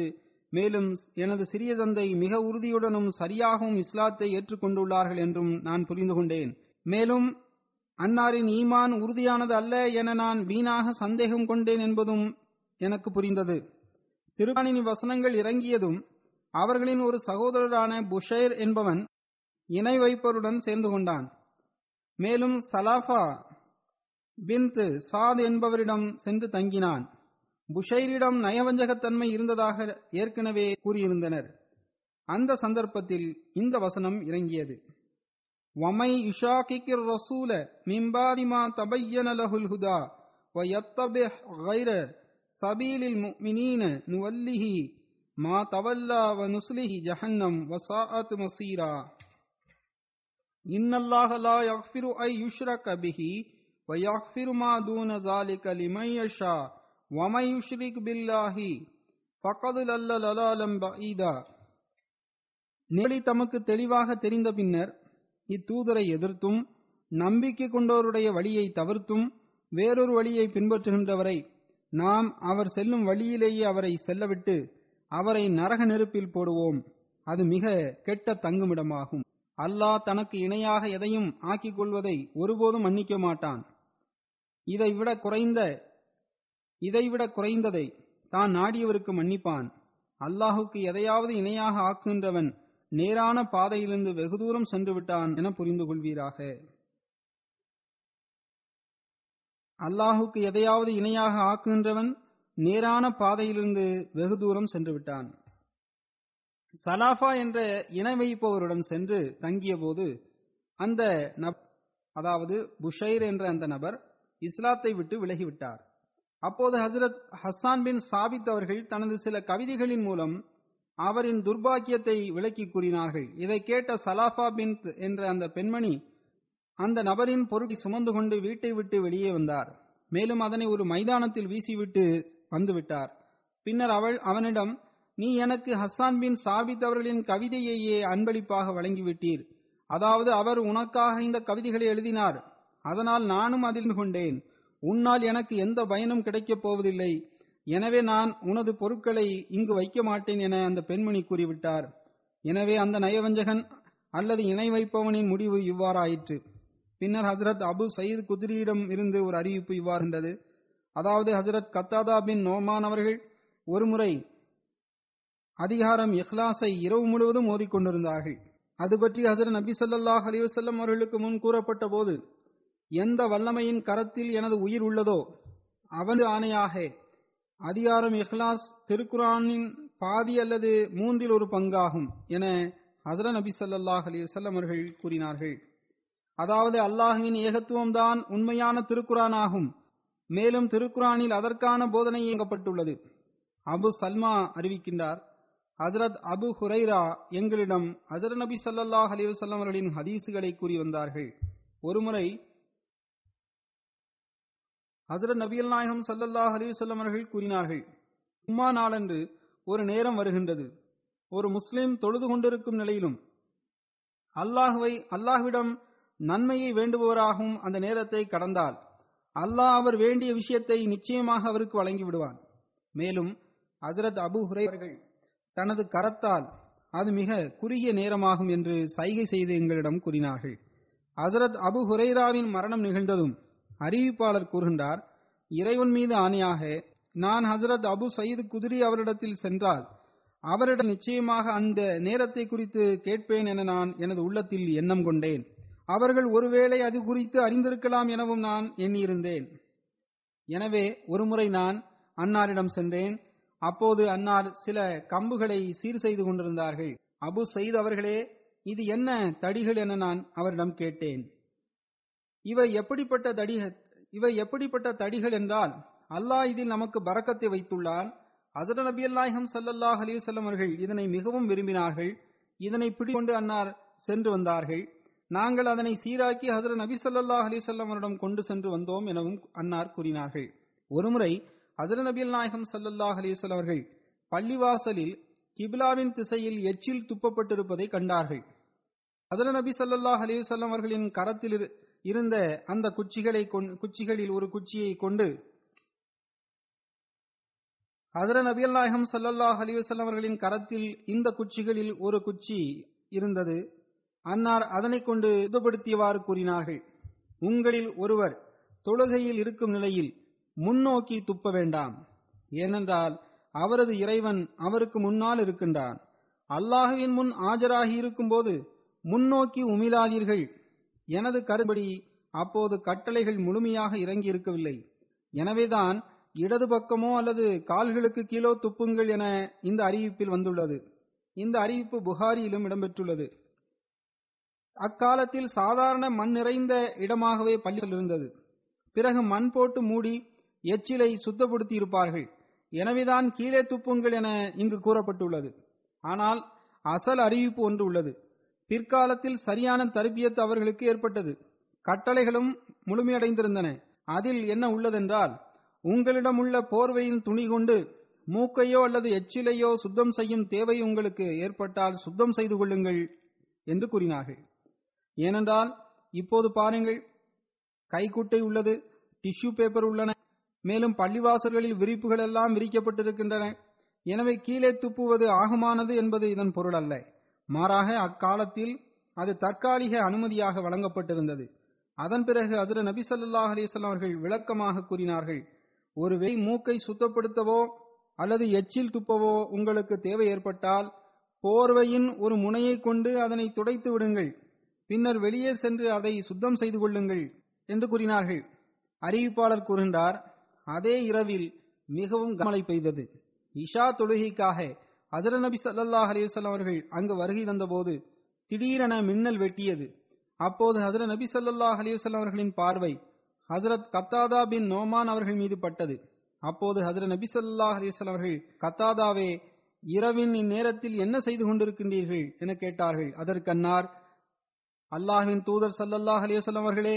மேலும் எனது சிறிய தந்தை மிக உறுதியுடனும் சரியாகவும் இஸ்லாத்தை ஏற்றுக்கொண்டுள்ளார்கள் என்றும் நான் புரிந்து கொண்டேன். மேலும் அன்னாரின் ஈமான் உறுதியானது அல்ல என நான் வீணாக சந்தேகம் கொண்டேன் என்பதும் எனக்கு புரிந்தது. திருவாணினி வசனங்கள் இறங்கியதும் அவர்களின் ஒரு சகோதரரான புஷைர் என்பவன் இணை வைப்பருடன் சேர்ந்து கொண்டான். மேலும் சலாஃபா பின்து சாத் என்பவரிடம் சென்று தங்கினான். புஷைரிடம் நயவஞ்சகத்தன்மை இருந்ததாக ஏற்கனவே கூறியிருந்தனர். அந்த சந்தர்ப்பத்தில் இந்த வசனம் இறங்கியது. வமை யுஷாக்கிர் ரசூல மிம்பாதிமா தபையன லஹுல் ஹுதா வயத்தபே கைர وَيَتَّبِعْ غَيْرَ سَبِيلِ الْمُؤْمِنِينَ نُوَلِّهِ مَا تَوَلَّى وَنُصْلِهِ جَهَنَّمَ وَسَاءَتْ مَصِيرًا إِنَّ اللَّهَ لَا يَغْفِرُ أَن يُشْرَكَ بِهِ وَيَغْفِرُ مَا دُونَ ذَلِكَ لِمَن يَشَاءُ وَمَن يُشْرِكْ بِاللَّهِ فَقَدْ ضَلَّ ضَلَالًا بَعِيدًا நிலை தமக்கு தெளிவாக தெரிந்த பின்னர் இத்தூதரை எதிர்த்தும் நம்பிக்கை கொண்டோருடைய வழியை தவிர்த்தும் வேறொரு வழியை பின்பற்றுகின்றவரை நாம் அவர் செல்லும் வழியிலேயே அவரை செல்லவிட்டு அவரை நரக நெருப்பில் போடுவோம். அது மிக கெட்ட தங்குமிடமாகும். அல்லாஹ் தனக்கு இணையாக எதையும் ஆக்கிக் கொள்வதை ஒருபோதும் மன்னிக்க மாட்டான். இதைவிட குறைந்த இதைவிட குறைந்ததை தான் நாடியவருக்கு மன்னிப்பான். அல்லாஹுக்கு எதையாவது இணையாக ஆக்குகின்றவன் நேரான பாதையிலிருந்து வெகு தூரம் சென்று விட்டான் என புரிந்து கொள்வீராக. அல்லாஹுக்கு எதையாவது இணையாக ஆக்குகின்றவன் நேரான பாதையிலிருந்து வெகு தூரம் சென்று விட்டான் சலாஃபா என்ற இணை வைப்பவருடன் சென்று தங்கிய போது அந்த நப் அதாவது புஷைர் என்ற அந்த நபர் இஸ்லாத்தை விட்டு விலகிவிட்டார். அப்போது ஹசரத் ஹசான் பின் சாபித் அவர்கள் தனது சில கவிதைகளின் மூலம் அவரின் துர்பாக்கியத்தை விளக்கி கூறினார்கள். இதை கேட்ட சலாஃபா பின் என்ற அந்த பெண்மணி அந்த நபரின் பொருளை சுமந்து கொண்டு வீட்டை விட்டு வெளியே வந்தார். மேலும் அதனை ஒரு மைதானத்தில் வீசிவிட்டு வந்துவிட்டார் பின்னர் அவள் அவனிடம் நீ எனக்கு ஹஸ்ஸான் பின் சாபித் அவர்களின் கவிதையையே அன்பளிப்பாக வழங்கிவிட்டீர். அதாவது அவர் உனக்காக இந்த கவிதைகளை எழுதினார். அதனால் நானும் அதிர்ந்து கொண்டேன். உன்னால் எனக்கு எந்த பயனும் கிடைக்கப் போவதில்லை. எனவே நான் உனது பொருட்களை இங்கு வைக்க மாட்டேன் என அந்த பெண்மணி கூறிவிட்டார். எனவே அந்த நயவஞ்சகன் அல்லது இணை வைப்பவனின் முடிவு இவ்வாறாயிற்று. பின்னர் ஹசரத் அபு சயீத் குதிரியிடம் இருந்து ஒரு அறிவிப்பு இவ்வாறுன்றது அதாவது ஹசரத் கத்தாதா பின் நோமான் அவர்கள் ஒருமுறை அதிகாரம் இஹ்லாஸை இரவு முழுவதும் ஓதிக்கொண்டிருந்தார்கள். அது பற்றி ஹசரத் நபி ஸல்லல்லாஹு அலிவசல்லம் அவர்களுக்கு முன் கூறப்பட்ட போது எந்த வல்லமையின் கரத்தில் எனது உயிர் உள்ளதோ அவனது ஆணையாக அதிகாரம் இஹ்லாஸ் திருக்குரானின் பாதி அல்லது மூன்றில் ஒரு பங்காகும் என ஹசரத் நபி ஸல்லல்லாஹு அலி வல்லம் அவர்கள் கூறினார்கள். அதாவது அல்லாஹுவின் ஏகத்துவம் தான் உண்மையான திருக்குரான் ஆகும் மேலும் திருக்குரானில் அதற்கான போதனை இயங்கப்பட்டுள்ளது. அபு சல்மா அறிவிக்கின்றார் ஹசரத் அபு ஹுரைரா எங்களிடம் ஹசரத் நபி சல்லாஹ் அலிவசல்லம் அவர்களின் ஹதீசுகளை கூறி வந்தார்கள். ஒருமுறை ஹசரத் நபியல் நாயகம் சல்லல்லாஹ் அலிவசல்லம் அவர்கள் கூறினார்கள் உம்மா நாளன்று ஒரு நேரம் வருகின்றது. ஒரு முஸ்லிம் தொழுது கொண்டிருக்கும் நிலையிலும் அல்லாஹுவை அல்லாஹ்விடம் நன்மையை வேண்டுபவராகவும் அந்த நேரத்தை கடந்தால் அல்லாஹ் அவர் வேண்டிய விஷயத்தை நிச்சயமாக அவருக்கு வழங்கி விடுவான் மேலும் ஹசரத் அபு ஹுரை அவர்கள் தனது கரத்தால் அது மிக குறுகிய நேரமாகும் என்று சைகை செய்து எங்களிடம் கூறினார்கள். ஹசரத் அபு ஹுரைராவின் மரணம் நிகழ்ந்ததும் அறிவிப்பாளர் கூறுகின்றார் இறைவன் மீது ஆணையாக நான் ஹசரத் அபு சயீது குதிரி அவரிடத்தில் சென்றால் அவரிடம் நிச்சயமாக அந்த நேரத்தை குறித்து கேட்பேன் என நான் எனது உள்ளத்தில் எண்ணம் கொண்டேன். அவர்கள் ஒருவேளை அது குறித்து அறிந்திருக்கலாம் எனவும் நான் எண்ணியிருந்தேன். எனவே ஒருமுறை நான் அன்னாரிடம் சென்றேன். அப்போது அன்னார் சில கம்புகளை சீர் செய்து கொண்டிருந்தார்கள். அபு சயீத் அவர்களே இது என்ன தடிகள் என நான் அவரிடம் கேட்டேன். இவை எப்படிப்பட்ட தடி இவை எப்படிப்பட்ட தடிகள் என்றால் அல்லாஹ் இதில் நமக்கு பறக்கத்தை வைத்துள்ளான். அதர நபி அல்லாஹம் சல்லாஹ் அலிவசல்லம் அவர்கள் இதனை மிகவும் விரும்பினார்கள். இதனை பிடிக்கொண்டு அன்னார் சென்று வந்தார்கள். நாங்கள் அதனை சீராக்கி ஹசர நபி ஸல்லல்லாஹு அலைஹி அவரிடம் கொண்டு சென்று வந்தோம் எனவும் அன்னார் கூறினார்கள். ஒருமுறை ஹசர நபில் நாயகம் சல்லல்லாஹ் அலைஹி அவர்கள் பள்ளிவாசலில் கிபிலாவின் திசையில் எச்சில் துப்பப்பட்டிருப்பதை கண்டார்கள். ஹசர நபி சல்லாஹ் அலிசல்லாம் அவர்களின் கரத்தில் இரு- இருந்த அந்த குச்சிகளை கொண்- குச்சிகளில் ஒரு குச்சியை கொண்டு ஹசர நபியல் நாயகம் ஸல்லல்லாஹு அலைஹி அவர்களின் கரத்தில் இந்த குச்சிகளில் ஒரு குச்சி இருந்தது. அன்னார் அதனைக் கொண்டு இதுபடுத்தியவாறு கூறினார்கள். உங்களில் ஒருவர் தொழுகையில் இருக்கும் நிலையில் முன்னோக்கி துப்ப வேண்டாம். ஏனென்றால் அவரது இறைவன் அவருக்கு முன்னால் இருக்கின்றான். அல்லாஹுவின் முன் ஆஜராகி இருக்கும்போது முன்னோக்கி உமிழாதீர்கள். எனது கருபடி அப்போது கட்டளைகள் முழுமையாக இறங்கி இருக்கவில்லை எனவேதான் இடது பக்கமோ அல்லது கால்களுக்கு கீழோ துப்புங்கள் என இந்த அறிவிப்பில் வந்துள்ளது. இந்த அறிவிப்பு புகாரியிலும் இடம்பெற்றுள்ளது. அக்காலத்தில் சாதாரண மண் நிறைந்த இடமாகவே பள்ளிகள் இருந்தது. பிறகு மண் போட்டு மூடி எச்சிலை சுத்தப்படுத்தி இருப்பார்கள். எனவேதான் கீழே துப்புங்கள் என இங்கு கூறப்பட்டுள்ளது. ஆனால் அசல் அறிவிப்பு ஒன்று உள்ளது. பிற்காலத்தில் சரியான தருபியத்து அவர்களுக்கு ஏற்பட்டது. கட்டளைகளும் முழுமையடைந்திருந்தன. அதில் என்ன உள்ளதென்றால் உங்களிடம் உள்ள போர்வையின் துணி கொண்டு மூக்கையோ அல்லது எச்சிலையோ சுத்தம் செய்யும் தேவை உங்களுக்கு ஏற்பட்டால் சுத்தம் செய்து கொள்ளுங்கள் என்று கூறினார்கள். ஏனென்றால் இப்போது பாருங்கள் கைக்குட்டை உள்ளது டிஷ்யூ பேப்பர் உள்ளன மேலும் பள்ளிவாசல்களில் விரிப்புகள் எல்லாம் விரிக்கப்பட்டிருக்கின்றன. எனவே கீழே துப்புவது ஆகமானது என்பது இதன் பொருள் அல்ல. மாறாக அக்காலத்தில் அது தற்காலிக அனுமதியாக வழங்கப்பட்டிருந்தது. அதன் பிறகு அதிர நபி சல்லாஹ் அலிஸ்லாம் அவர்கள் விளக்கமாக கூறினார்கள் ஒருவேளை மூக்கை சுத்தப்படுத்தவோ அல்லது எச்சில் துப்பவோ உங்களுக்கு தேவை ஏற்பட்டால் போர்வையின் ஒரு முனையை கொண்டு அதனை துடைத்து விடுங்கள். பின்னர் வெளியே சென்று அதை சுத்தம் செய்து கொள்ளுங்கள் என்று கூறினார்கள். அறிவிப்பாளர் கூறுகின்றார் அதே இரவில் மிகவும் கமலை பெய்தது. இஷா தொழுகைக்காக ஹஜர நபி ஸல்லல்லாஹு அலைஹி அவர்கள் அங்கு வருகை தந்தபோது திடீரென மின்னல் வெட்டியது. அப்போது ஹசரத் நபி ஸல்லல்லாஹு அலைஹி அவர்களின் பார்வை ஹசரத் கத்தாதா பின் நோமான் அவர்கள் மீது பட்டது. அப்போது ஹசர நபி ஸல்லல்லாஹு அலைஹி அவர்கள் கத்தாதாவே இரவின் இந்நேரத்தில் என்ன செய்து கொண்டிருக்கின்றீர்கள்? என கேட்டார்கள். அதற்கன்னார் அல்லாஹின் தூதர் சல்லல்லாஹ் அலிவசல்லம் அவர்களே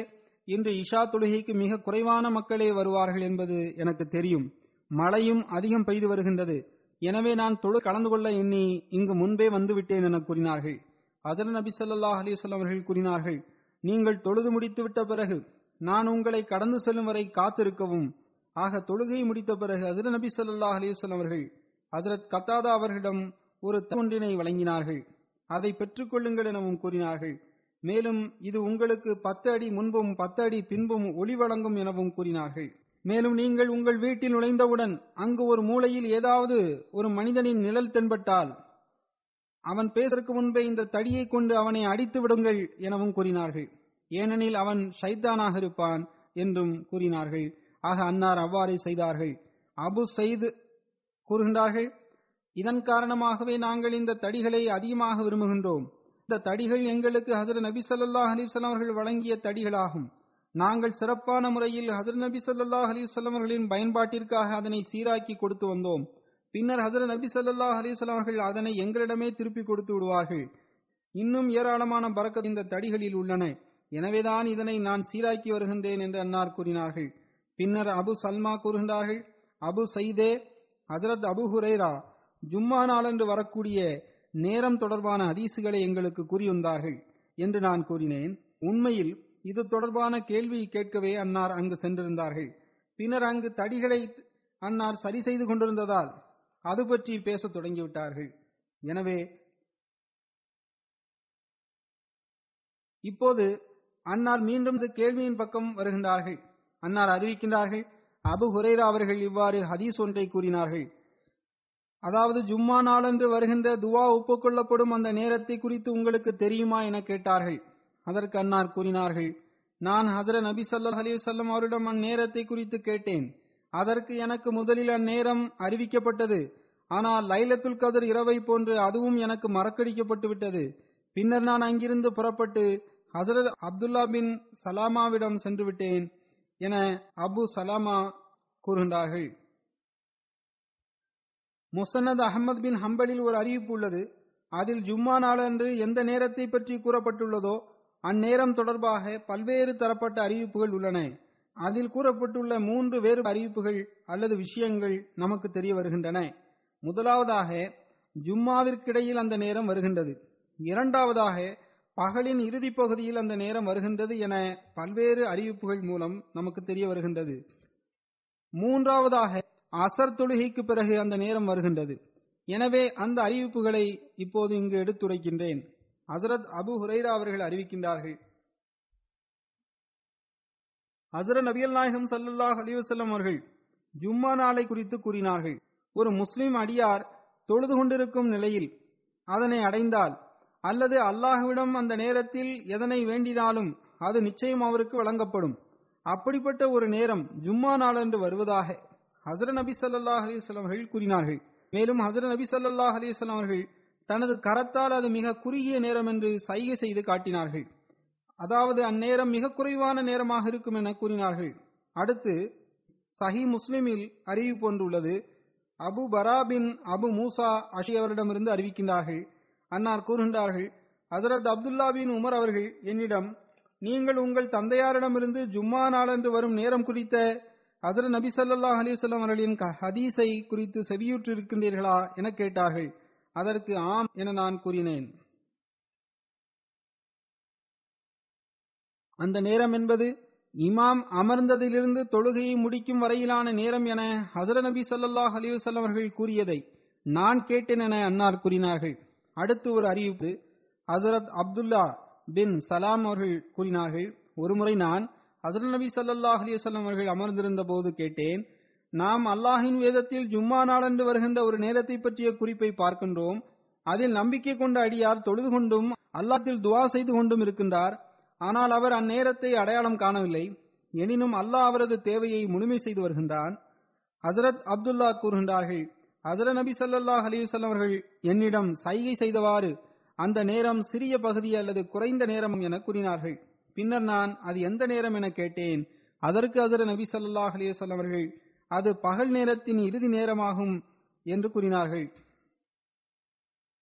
இன்று இஷா தொழுகைக்கு மிக குறைவான மக்களே வருவார்கள் என்பது எனக்கு தெரியும். மழையும் அதிகம் பெய்து வருகின்றது. எனவே நான் தொழு கலந்து கொள்ள எண்ணி இங்கு முன்பே வந்துவிட்டேன் என கூறினார்கள். அதர் நபி ஸல்லல்லாஹு அலைஹி அவர்கள் கூறினார்கள் நீங்கள் தொழுது முடித்து விட்ட பிறகு நான் உங்களை கடந்து செல்லும் வரை காத்திருக்கவும். ஆக தொழுகையை முடித்த பிறகு ஹஜரத் நபி ஸல்லல்லாஹு அலைஹி அவர்கள் ஹசரத் கத்தாதா அவர்களிடம் ஒரு ஒன்றினை வழங்கினார்கள். அதை பெற்றுக்கொள்ளுங்கள் எனவும் கூறினார்கள். மேலும் இது உங்களுக்கு பத்து அடி முன்பும் பத்து அடி பின்பும் ஒளி வழங்கும் எனவும் கூறினார்கள். மேலும் நீங்கள் உங்கள் வீட்டில் நுழைந்தவுடன் அங்கு ஒரு மூலையில் ஏதாவது ஒரு மனிதனின் நிழல் தென்பட்டால் அவன் பேசுவதற்கு முன்பே இந்த தடியை கொண்டு அவனை அடித்து விடுங்கள் எனவும் கூறினார்கள். ஏனெனில் அவன் ஷைத்தானாக இருப்பான் என்றும் கூறினார்கள். ஆக அன்னார் அவ்வாறே செய்தார்கள். அபு செய்து கூறுகின்றார்கள் இதன் காரணமாகவே நாங்கள் இந்த தடிகளை அதிகமாக விரும்புகின்றோம். இந்த தடிகள் எங்களுக்கு ஹசரத் நபி சல்லாஹ் அலிசல்லாம் அவர்கள் வழங்கிய தடிகளாகும். நாங்கள் சிறப்பான முறையில் ஹசரத் நபி சல்லாஹ் அலிசல்லாம் அவர்களின் பயன்பாட்டிற்காக அதனை சீராக்கி கொடுத்து வந்தோம். பின்னர் ஹசரத் நபி சல்லாஹ் அலிசல்லாம் அவர்கள் அதனை எங்களிடமே திருப்பி கொடுத்து விடுவார்கள். இன்னும் ஏராளமான பறக்க இந்த தடிகளில் உள்ளன. எனவேதான் இதனை நான் சீராக்கி வருகின்றேன் என்று அன்னார் கூறினார்கள். பின்னர் அபு சல்மா கூறுகின்றார்கள் அபு சைதே ஹசரத் அபு ஹுரைரா ஜும்மா நாளன்று வரக்கூடிய நேரம் தொடர்பான ஹதீசுகளை எங்களுக்கு கூறியிருந்தார்கள் என்று நான் கூறினேன். உண்மையில் இது தொடர்பான கேள்வி கேட்கவே அன்னார் அங்கு சென்றிருந்தார்கள். பின்னர் அங்கு தடிகளை அன்னார் சரி செய்து கொண்டிருந்ததால் அது பற்றி பேசத் தொடங்கிவிட்டார்கள். எனவே இப்போது அன்னார் மீண்டும் கேள்வியின் பக்கம் வருகின்றார்கள். அன்னார் அறிவிக்கின்றார்கள் அபு ஹுரேரா அவர்கள் இவ்வாறு ஹதீஸ் ஒன்றை கூறினார்கள். அதாவது ஜும்மா நாளன்று வருகின்ற துவா ஒப்புக்கொள்ளப்படும் அந்த நேரத்தை குறித்து உங்களுக்கு தெரியுமா என கேட்டார்கள். அதற்கு அன்னார் கூறினார்கள் நான் ஹசர நபி சல்லா அலைஹி அவரிடம் அந்நேரத்தை குறித்து கேட்டேன். அதற்கு எனக்கு முதலில் அந்நேரம் அறிவிக்கப்பட்டது. ஆனால் லைலத்துல் கதர் இரவை போன்று அதுவும் எனக்கு மறக்கடிக்கப்பட்டு விட்டது பின்னர் நான் அங்கிருந்து புறப்பட்டு ஹசரத் அப்துல்லா பின் சலாமாவிடம் சென்று விட்டேன் என அபு சலாமா கூறுகின்றார்கள். முசன்னத் அகமது பின் ஹம்பலில் ஒரு அறிவிப்பு உள்ளது. அதில் ஜும்மா நாளன்று எந்த நேரத்தை பற்றி கூறப்பட்டுள்ளதோ அந்நேரம் தொடர்பாக பல்வேறு தரப்பட்ட அறிவிப்புகள் உள்ளன. அதில் கூறப்பட்டுள்ள மூன்று வேறு அறிவிப்புகள் அல்லது விஷயங்கள் நமக்கு தெரிய வருகின்றன. முதலாவதாக ஜும்மாவிற்கிடையில் அந்த நேரம் வருகின்றது. இரண்டாவதாக பகலின் இறுதி பகுதியில் அந்த நேரம் வருகின்றது என பல்வேறு அறிவிப்புகள் மூலம் நமக்கு தெரிய வருகின்றது. மூன்றாவதாக அசர் தொழுகைக்கு பிறகு அந்த நேரம் வருகின்றது. எனவே அந்த அறிவிப்புகளை இப்போது இங்கு எடுத்துரைக்கின்றேன். ஹசரத் அபு ஹுரைரா அவர்கள் அறிவிக்கின்றார்கள். ஹசரத் நபியல் நாயகம் சல்லல்லாஹ் அலிவசல்லம் அவர்கள் ஜும்மா நாளை குறித்து கூறினார்கள். ஒரு முஸ்லிம் அடியார் தொழுது கொண்டிருக்கும் நிலையில் அதனை அடைந்தால் அல்லது அல்லாஹ்விடம் அந்த நேரத்தில் எதனை வேண்டினாலும் அது நிச்சயம் அவருக்கு வழங்கப்படும். அப்படிப்பட்ட ஒரு நேரம் ஜும்மா நாளன்று வருவதாக ஹசர நபி ஸல்லல்லாஹு அலைஹி அவர்கள் கூறினார்கள். மேலும் ஹசர நபி ஸல்லல்லாஹு அலைஹி அவர்கள் தனது கரத்தால் அது மிக குறுகிய நேரம் என்று சைகை செய்து காட்டினார்கள். அதாவது அந்நேரம் மிக குறைவான நேரமாக இருக்கும் என கூறினார்கள். அடுத்து சஹி முஸ்லிமில் அறிவிப்பு ஒன்றுள்ளது. அபு பராபின் அபு மூசா அஷி அவரிடமிருந்து அறிவிக்கின்றார்கள். அன்னார் கூறுகின்றார்கள் ஹசரத் அப்துல்லா பின் உமர் அவர்கள் என்னிடம் நீங்கள் உங்கள் தந்தையாரிடமிருந்து ஜும்மா நாளன்று வரும் நேரம் குறித்த அதர நபி சல்லாஹ் அலைஹி அவர்களின் க- ஹதீஸை குறித்து செவியுற்று இருக்கின்றீர்களா என கேட்டார்கள். அதற்கு ஆம் என நான் கூறினேன். அந்த நேரம் என்பது இமாம் அமர்ந்ததிலிருந்து தொழுகையை முடிக்கும் வரையிலான நேரம் என ஹசர நபி சல்லாஹ் அலைஹி அவர்கள் கூறியதை நான் கேட்டேன் என அன்னார் கூறினார்கள். அடுத்து ஒரு அறிவிப்பு ஹசரத் அப்துல்லா பின் சலாம் அவர்கள் கூறினார்கள். ஒருமுறை நான் ஹசரத் நபி ஸல்லல்லாஹு அலைஹி அவர்கள் அமர்ந்திருந்த போது கேட்டேன் நாம் அல்லாஹின் வேதத்தில் ஜும்மா நாளன்று வருகின்ற ஒரு நேரத்தை பற்றிய குறிப்பை பார்க்கின்றோம். அதில் நம்பிக்கை கொண்ட அடியார் தொழுது கொண்டும் அல்லாத்தில் துவா செய்து கொண்டும் இருக்கின்றார். ஆனால் அவர் அந்நேரத்தை அடையாளம் காணவில்லை. எனினும் அல்லாஹ் அவரது தேவையை முழுமை செய்து வருகின்றான். ஹசரத் அப்துல்லா கூறுகின்றார்கள் ஹசர நபி சல்லாஹ் அலைஹி அவர்கள் என்னிடம் சைகை செய்தவாறு அந்த நேரம் சிறிய பகுதி அல்லது குறைந்த நேரம் என கூறினார்கள். பின்னர் நான் அது எந்த நேரம் என கேட்டேன்? அதற்கு அதர் நபி சல்லாஹ் அலைஹி அவர்கள் அது பகல் நேரத்தின் இறுதி நேரமாகும் என்று கூறினார்கள்.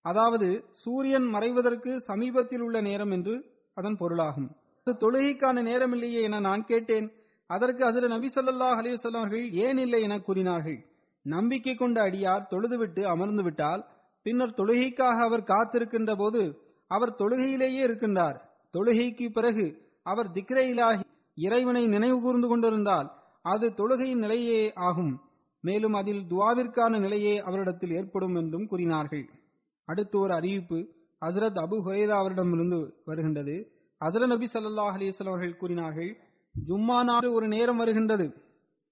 அதாவது சூரியன் மறைவதற்கு சமீபத்தில் உள்ள நேரம் என்று அதன் பொருளாகும். அது தொழுகைக்கான நேரம் இல்லையே என நான் கேட்டேன். அதற்கு அதிர நபி ஸல்லல்லாஹு அலிவசல்லம் அவர்கள் ஏன் இல்லை? என கூறினார்கள். நம்பிக்கை கொண்ட அடியார் தொழுதுவிட்டு அமர்ந்து விட்டால் பின்னர் தொழுகைக்காக அவர் காத்திருக்கின்ற போது அவர் தொழுகையிலேயே இருக்கின்றார். தொழுகைக்கு பிறகு அவர் திக்ரையிலாகி இறைவனை நினைவு கூர்ந்து கொண்டிருந்தால் அது தொழுகையின் நிலையே ஆகும். மேலும் அதில் துவாவிற்கான நிலையே அவரிடத்தில் ஏற்படும் என்றும் கூறினார்கள். அடுத்து ஒரு அறிவிப்பு ஹசரத் அபு ஹுரேரா அவரிடமிருந்து வருகின்றது. ஹசரத் நபி சல்லாஹ் அலிஸ்வல் அவர்கள் கூறினார்கள் ஜும்மா நாடு ஒரு நேரம் வருகின்றது.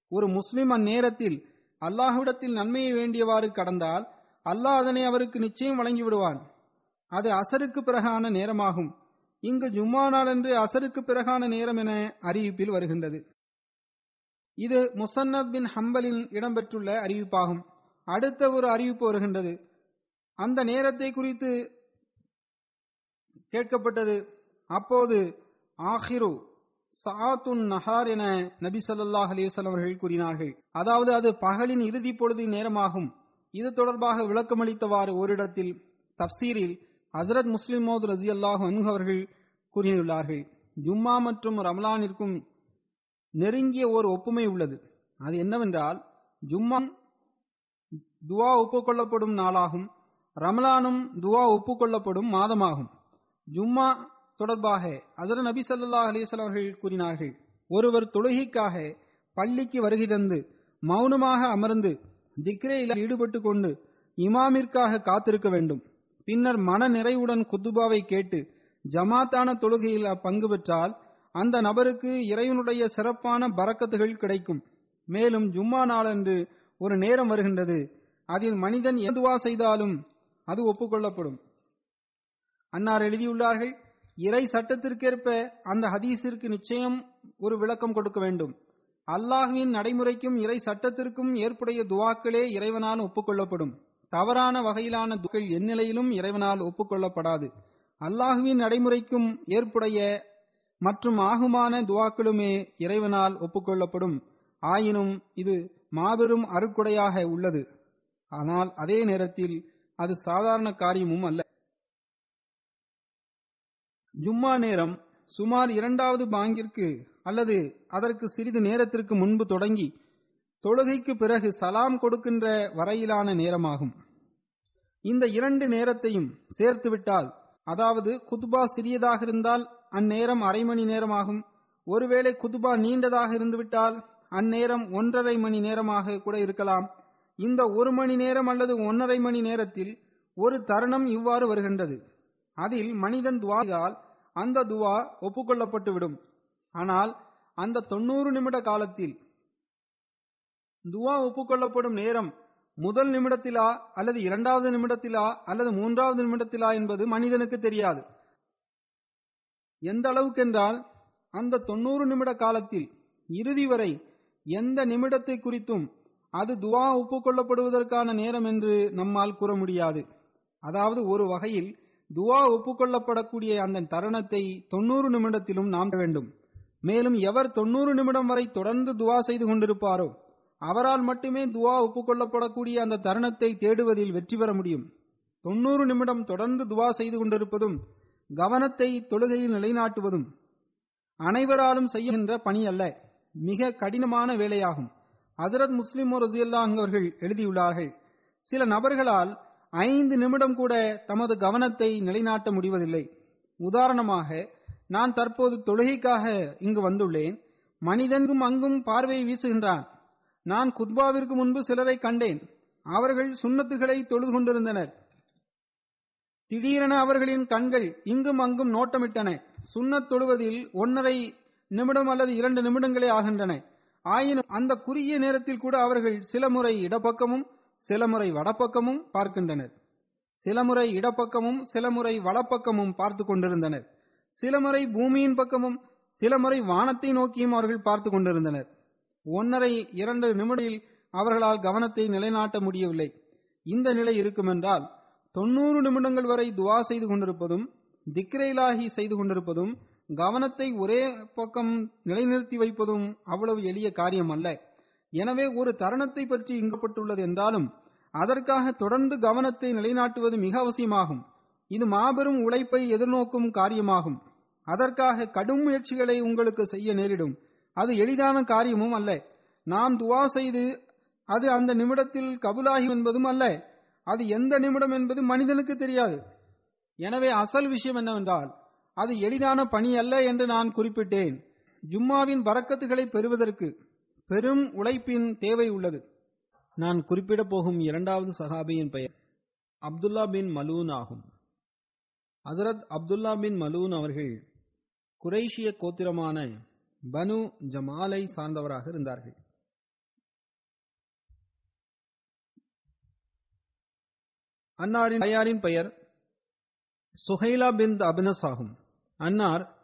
ஒரு முஸ்லிம் அந்நேரத்தில் அல்லாஹ்விடத்தில் நன்மையை வேண்டியவாறு கடந்தால் அல்லாஹ் அதனை அவருக்கு நிச்சயம் வழங்கி விடுவான் அது அசருக்கு பிறகான நேரமாகும். இங்கு ஜும்மா நாள் என்று அசருக்கு பிறகான நேரம் என அறிவிப்பில் வருகின்றது. இது முசன்னத் பின் ஹம்பலில் இடம்பெற்றுள்ள அறிவிப்பாகும். அடுத்த ஒரு அறிவிப்பு வருகின்றது. அந்த நேரத்தை குறித்து கேட்கப்பட்டது. அப்போது ஆஹிரு சாத்துன் நஹார் என நபி சல்லாஹ் அலைஹி அவர்கள் கூறினார்கள். அதாவது அது பகலின் இறுதி பொழுது நேரமாகும். இது தொடர்பாக விளக்கமளித்தவாறு ஓரிடத்தில் தப்சீரில் ஹசரத் முஸ்லிம் மோத் ரசி அல்லாஹ் அவர்கள் கூறியுள்ளார்கள் ஜும்மா மற்றும் ரமலானிற்கும் நெருங்கிய ஓர் ஒப்புமை உள்ளது. அது என்னவென்றால் ஜும்மா துவா ஒப்புக்கொள்ளப்படும் நாளாகும் ரமலானும் துவா ஒப்புக்கொள்ளப்படும் மாதமாகும். ஜும்மா தொடர்பாக அதர நபி சல்லா அலிஸ்வல் அவர்கள் கூறினார்கள் ஒருவர் தொழுகைக்காக பள்ளிக்கு வருகை தந்து மௌனமாக அமர்ந்து திக்ரேயில் ஈடுபட்டு கொண்டு இமாமிற்காக காத்திருக்க வேண்டும். பின்னர் மன நிறைவுடன் குத்துபாவை கேட்டு ஜமாத்தான தொழுகையில் பங்கு பெற்றால் அந்த நபருக்கு இறைவனுடைய சிறப்பான பறக்கத்துகள் கிடைக்கும். மேலும் ஜும்மா நாளன்று ஒரு நேரம் வருகின்றது. அதில் மனிதன் எதுவா செய்தாலும் அது ஒப்புக்கொள்ளப்படும். அன்னார் எழுதியுள்ளார்கள் இறை சட்டத்திற்கேற்ப அந்த ஹதீஸிற்கு நிச்சயம் ஒரு விளக்கம் கொடுக்க வேண்டும். அல்லாஹுவின் நடைமுறைக்கும் இறை சட்டத்திற்கும் ஏற்புடைய துவாக்களே இறைவனால் ஒப்புக்கொள்ளப்படும். தவறான வகையிலான துகள் எந்நிலையிலும் இறைவனால் ஒப்புக்கொள்ளப்படாது. அல்லாஹுவின் நடைமுறைக்கும் ஏற்புடைய மற்றும் ஆகுமான துவாக்களுமே இறைவனால் ஒப்புக்கொள்ளப்படும். ஆயினும் இது மாபெரும் அருக்குடையாக உள்ளது. ஆனால் அதே நேரத்தில் அது சாதாரண காரியமும் அல்ல. ஜும்மா நேரம் சுமார் இரண்டாவது பாங்கிற்கு அல்லது அதற்கு சிறிது நேரத்திற்கு முன்பு தொடங்கி தொழுகைக்கு பிறகு சலாம் கொடுக்கின்ற வரையிலான நேரமாகும். இந்த இரண்டு நேரத்தையும் சேர்த்துவிட்டால் அதாவது குத்பா சிறியதாக இருந்தால் அந்நேரம் அரை மணி நேரமாகும். ஒருவேளை குத்பா நீண்டதாக இருந்துவிட்டால் அந்நேரம் ஒன்றரை மணி நேரமாக கூட இருக்கலாம். இந்த ஒரு மணி நேரம் அல்லது ஒன்றரை மணி நேரத்தில் ஒரு தருணம் இவ்வாறு வருகின்றது. அதில் மனிதன் துவாதால் அந்த துவா ஒப்புக்கொள்ளப்பட்டுவிடும். ஆனால் அந்த தொண்ணூறு நிமிட காலத்தில் துவா ஒப்புக்கொள்ளப்படும் நேரம் முதல் நிமிடத்திலா அல்லது இரண்டாவது நிமிடத்திலா அல்லது மூன்றாவது நிமிடத்திலா என்பது மனிதனுக்கு தெரியாது. எந்த அளவுக்கென்றால் அந்த தொண்ணூறு நிமிட காலத்தில் இறுதி வரை எந்த நிமிடத்தை குறித்தும் அது துவா ஒப்புக்கொள்ளப்படுவதற்கான நேரம் என்று நம்மால் கூற முடியாது. அதாவது ஒரு வகையில் துவா ஒப்புக்கொள்ளப்படக்கூடிய அந்த தருணத்தை தொண்ணூறு நிமிடத்திலும் நாம் வேண்டும். மேலும் எவர் தொண்ணூறு நிமிடம் வரை தொடர்ந்து துவா செய்து கொண்டிருப்பாரோ அவரால் மட்டுமே துவா ஒப்புக்கொள்ளப்படக்கூடிய அந்த தருணத்தை தேடுவதில் வெற்றி பெற முடியும். தொண்ணூறு நிமிடம் தொடர்ந்து துவா செய்து கொண்டிருப்பதும் கவனத்தை தொழுகையில் நிலைநாட்டுவதும் அனைவராலும் செய்கின்ற பணி அல்ல மிக கடினமான வேலையாகும். ஹசரத் முஸ்லிம் ரசியல்லா அவர்கள் எழுதியுள்ளார்கள் சில நபர்களால் ஐந்து நிமிடம் கூட தமது கவனத்தை நிலைநாட்ட முடிவதில்லை. உதாரணமாக நான் தற்போது தொழுகைக்காக இங்கு வந்துள்ளேன் மனிதனும் அங்கும் பார்வையை வீசுகின்றான். நான் குத்பாவிற்கு முன்பு சிலரை கண்டேன். அவர்கள் சுண்ணத்துகளை தொழுது கொண்டிருந்தனர் திடீரென அவர்களின் கண்கள் இங்கும் அங்கும் நோட்டமிட்டன. சுண்ணத் தொழுவதில் ஒன்றரை நிமிடம் அல்லது இரண்டு நிமிடங்களே ஆகின்றன. ஆயினும் அந்த குறுகிய நேரத்தில் கூட அவர்கள் சில முறை இடப்பக்கமும் சில முறை வடப்பக்கமும் பார்க்கின்றனர். சில முறை இடப்பக்கமும் சில முறை வலப்பக்கமும் பார்த்து கொண்டிருந்தனர். சில முறை பூமியின் பக்கமும் சில முறை வானத்தை நோக்கியும் அவர்கள் பார்த்து கொண்டிருந்தனர். ஒன்னரை இரண்டு நிமிடத்தில் அவர்களால் கவனத்தை நிலைநாட்ட முடியவில்லை. இந்த நிலை இருக்குமென்றால் தொண்ணூறு நிமிடங்கள் வரை துவா செய்து கொண்டிருப்பதும் திக்ரைலாகி செய்து கொண்டிருப்பதும் கவனத்தை ஒரே பக்கம் நிலைநிறுத்தி வைப்பதும் அவ்வளவு எளிய காரியம் அல்ல எனவே ஒரு தருணத்தை பற்றி இங்கப்பட்டுள்ளது என்றாலும் அதற்காக தொடர்ந்து கவனத்தை நிலைநாட்டுவது மிக அவசியமாகும். இது மாபெரும் உழைப்பை எதிர்நோக்கும் காரியமாகும். அதற்காக கடும் முயற்சிகளை உங்களுக்கு செய்ய நேரிடும். அது எளிதான காரியமும் அல்ல. நாம் துவா செய்து அது அந்த நிமிடத்தில் கபுலாகி என்பதும் அல்ல. அது எந்த நிமிடம் என்பது மனிதனுக்கு தெரியாது. எனவே அசல் விஷயம் என்னவென்றால் அது எளிதான பணி அல்ல என்று நான் குறிப்பிட்டேன். ஜும்மாவின் வரக்கத்துகளை பெறுவதற்கு பெரும் உழைப்பின் தேவை உள்ளது. நான் குறிப்பிடப் போகும் இரண்டாவது சஹாபியின் பெயர் அப்துல்லா பின் மலூன் ஆகும். ஹசரத் அப்துல்லா பின் மலூன் அவர்கள் குறைஷிய கோத்திரமான பனு ஜமாலை சார்ந்தவராக இருந்தார்கள். அன்னாரின் தாயாரின் பெயர் சுஹைலா பின் அபினஸ் ஆகும். அன்னார்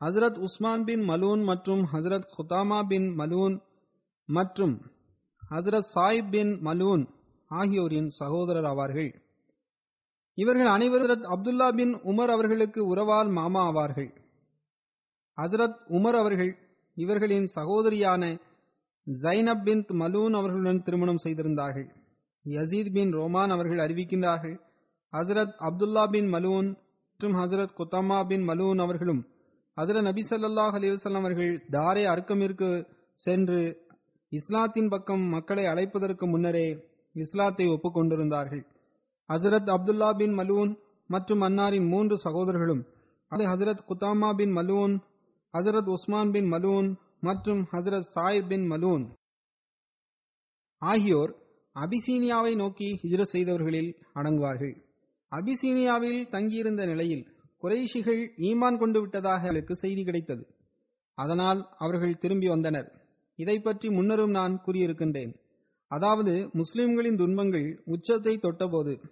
ஹசரத் உஸ்மான் பின் மலூன் மற்றும் ஹசரத் குதாமா பின் மலூன் மற்றும் ஹசரத் சாயிப் பின் மலூன் ஆகியோரின் சகோதரர் ஆவார்கள். இவர்கள் அனைவரும் அப்துல்லா பின் உமர் அவர்களுக்கு உறவால் மாமா ஆவார்கள். ஹசரத் உமர் அவர்கள் இவர்களின் சகோதரியான ஜைனப் பின் மலூன் அவர்களுடன் திருமணம் செய்திருந்தார்கள். யசீத் பின் ரோமான் அவர்கள் அறிவிக்கின்றார்கள் ஹசரத் அப்துல்லா பின் மலூன் மற்றும் ஹசரத் குத்தம்மா பின் மலூன் அவர்களும் ஹசரத் நபி சல்லாஹ் அலிவசல்லாம் அவர்கள் தாரே அர்க்கமிற்கு சென்று இஸ்லாத்தின் பக்கம் மக்களை அழைப்பதற்கு முன்னரே இஸ்லாத்தை ஒப்புக்கொண்டிருந்தார்கள். ஹசரத் அப்துல்லா பின் மலூன் மற்றும் அன்னாரின் மூன்று சகோதரர்களும் அது ஹசரத் குத்தாமா பின் மலூன் ஹசரத் உஸ்மான் பின் மலூன் மற்றும் ஹசரத் சாயிப் பின் மலூன். ஆகியோர் அபிசீனியாவை நோக்கி ஹிஜ்ரத் செய்தவர்களில் அடங்குவார்கள். அபிசீனியாவில் தங்கியிருந்த நிலையில் குறைஷிகள் ஈமான் கொண்டு விட்டதாக அவர்களுக்கு செய்தி கிடைத்தது. அதனால் அவர்கள் திரும்பி வந்தனர். இதை பற்றி முன்னரும் நான் கூறியிருக்கின்றேன். அதாவது முஸ்லிம்களின் துன்பங்கள் உச்சத்தை தொட்டபோது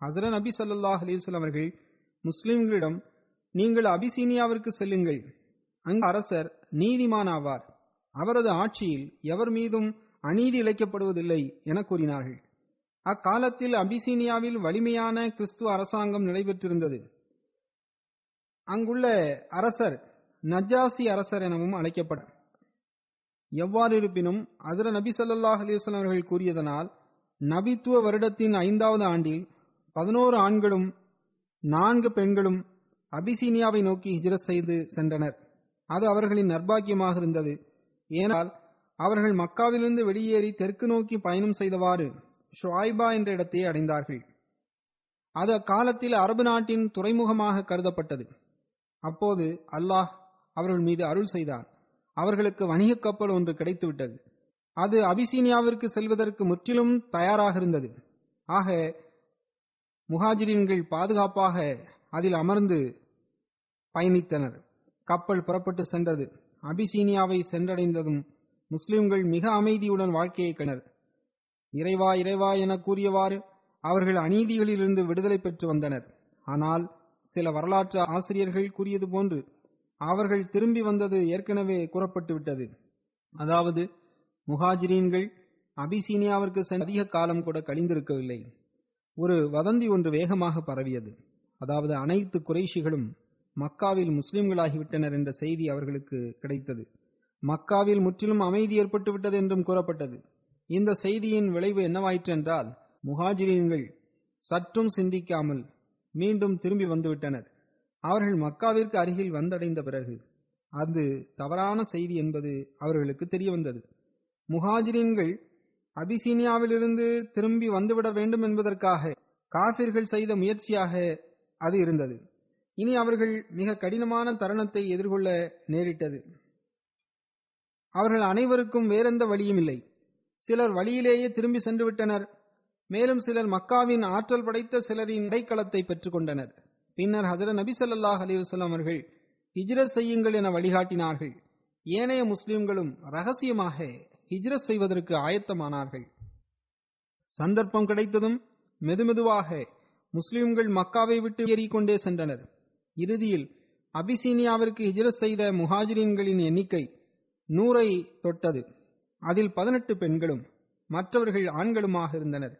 ஹசரத் நபி சல்லாஹ் அலைஹி அவர்கள் முஸ்லிம்களிடம் நீங்கள் அபிசீனியாவிற்கு செல்லுங்கள். அங்கு அரசர் நீதிமான் ஆவார் அவரது ஆட்சியில் எவர் மீதும் அநீதி இழைக்கப்படுவதில்லை என கூறினார்கள். அக்காலத்தில் அபிசீனியாவில் வலிமையான கிறிஸ்துவ அரசாங்கம் நிலைபெற்றிருந்தது அங்குள்ள அரசர் நஜாசி அரசர் எனவும் அழைக்கப்படும் எவ்வாறு இருப்பினும் அதிர நபி சல்லாஹ் அலிவசன் அவர்கள் கூறியதனால் நபித்துவ வருடத்தின் ஐந்தாவது ஆண்டில் பதினோரு ஆண்களும் நான்கு பெண்களும் அபிசீனியாவை நோக்கி ஹிஜ்ரத் செய்து சென்றனர். அது அவர்களின் நர்பாக்கியமாக இருந்தது. ஏனால் அவர்கள் மக்காவிலிருந்து வெளியேறி தெற்கு நோக்கி பயணம் செய்தவாறு ஷுவாய்பா என்ற இடத்தை அடைந்தார்கள். அது அக்காலத்தில் அரபு நாட்டின் துறைமுகமாக கருதப்பட்டது. அப்போது அல்லாஹ் அவர்கள் மீது அருள் செய்தார். அவர்களுக்கு வணிகக் கப்பல் ஒன்று கிடைத்துவிட்டது. அது அபிசீனியாவிற்கு செல்வதற்கு முற்றிலும் தயாராக இருந்தது. ஆக முஹாஜிரின்கள் பாதுகாப்பாக அதில் அமர்ந்து பயணித்தனர். கப்பல் புறப்பட்டு சென்றது. அபிசீனியாவை சென்றடைந்ததும் முஸ்லிம்கள் மிக அமைதியுடன் வாழ்க்கையை கணர் இறைவா இறைவா என கூறியவாறு அவர்கள் அநீதிகளிலிருந்து விடுதலை பெற்று வந்தனர். ஆனால் சில வரலாற்று ஆசிரியர்கள் கூறியது போன்று அவர்கள் திரும்பி வந்தது ஏற்கனவே கூறப்பட்டு விட்டது. அதாவது முஹாஜிரீன்கள் அபிசீனியாவிற்கு அதிக காலம் கூட கழிந்திருக்கவில்லை. ஒரு வதந்தி ஒன்று வேகமாக பரவியது. அதாவது அனைத்து குறைஷிகளும் மக்காவில் முஸ்லிம்களாகிவிட்டனர் என்ற செய்தி அவர்களுக்கு கிடைத்தது. மக்காவில் முற்றிலும் அமைதி ஏற்பட்டுவிட்டது என்றும் கூறப்பட்டது. இந்த செய்தியின் விளைவு என்னவாயிற்று என்றால் முஹாஜிரீன்கள் சற்றும் சிந்திக்காமல் மீண்டும் திரும்பி வந்துவிட்டனர். அவர்கள் மக்காவிற்கு அருகில் வந்தடைந்த பிறகு அது தவறான செய்தி என்பது அவர்களுக்கு தெரிய வந்தது முஹாஜிரீன்கள் அபிசீனியாவிலிருந்து திரும்பி வந்துவிட வேண்டும் என்பதற்காக காபிர்கள் செய்த முயற்சியாக அது இருந்தது. இனி அவர்கள் மிக கடினமான தருணத்தை எதிர்கொள்ள நேரிட்டது. அவர்கள் அனைவருக்கும் வேறெந்த வழியும் இல்லை. சிலர் வழியிலேயே திரும்பி சென்று விட்டனர் மேலும் சிலர் மக்காவின் ஆற்றல் படைத்த சிலரின் இடைக்களத்தை பெற்றுக்கொண்டனர். பின்னர் ஹசரத் நபி சல்லாஹ் அலிவசல்லாம் அவர்கள் ஹிஜ்ரத் செய்யுங்கள் என வழிகாட்டினார்கள். ஏனைய முஸ்லிம்களும் ரகசியமாக ஹிஜ்ரத் செய்வதற்கு ஆயத்தமானார்கள். சந்தர்ப்பம் கிடைத்ததும் மெதுமெதுவாக முஸ்லிம்கள் மக்காவை விட்டு ஏறிக்கொண்டே சென்றனர். இறுதியில் அபிசீனியாவிற்கு ஹிஜ்ரத் செய்த முஹாஜிரின்களின் எண்ணிக்கை நூறை தொட்டது. அதில் பதினெட்டு பெண்களும் மற்றவர்கள் ஆண்களுமாக இருந்தனர்.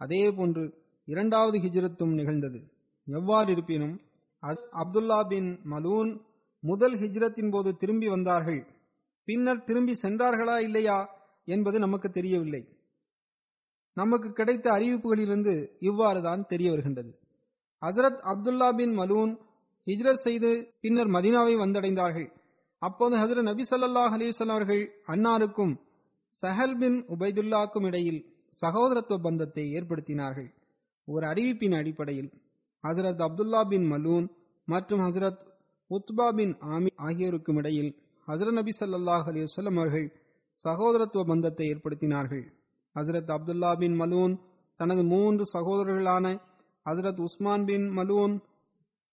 அதேபோன்று இரண்டாவது ஹிஜ்ரத்தும் நிகழ்ந்தது. எவ்வாறு இருப்பினும் அப்துல்லா பின் மலூன் முதல் ஹிஜ்ரத்தின் போது திரும்பி வந்தார்கள். பின்னர் திரும்பி சென்றார்களா இல்லையா என்பது நமக்கு தெரியவில்லை. நமக்கு கிடைத்த அறிவிப்புகளிலிருந்து இவ்வாறுதான் தெரிய வருகின்றது. ஹசரத் அப்துல்லா பின் மலூன் ஹிஜ்ரத் செய்து பின்னர் மதீனாவை வந்தடைந்தார்கள். அப்போது ஹசரத் நபி ஸல்லல்லாஹு அலைஹி அவர்கள் அன்னாருக்கும் சஹல் பின் உபைதுல்லாக்கும் இடையில் சகோதரத்துவ பந்தத்தை ஏற்படுத்தினார்கள். ஒரு அறிவிப்பின் அடிப்படையில் ஹசரத் அப்துல்லா பின் மலூன் மற்றும் ஹசரத் உத்பா பின் ஆமி ஆகியோருக்கும் இடையில் ஹசரத் நபி சல்லாஹ் அலைஹி வஸல்லம் அவர்கள் சகோதரத்துவ பந்தத்தை ஏற்படுத்தினார்கள். ஹசரத் அப்துல்லா பின் மலூன் தனது மூன்று சகோதரர்களான ஹசரத் உஸ்மான் பின் மலூன்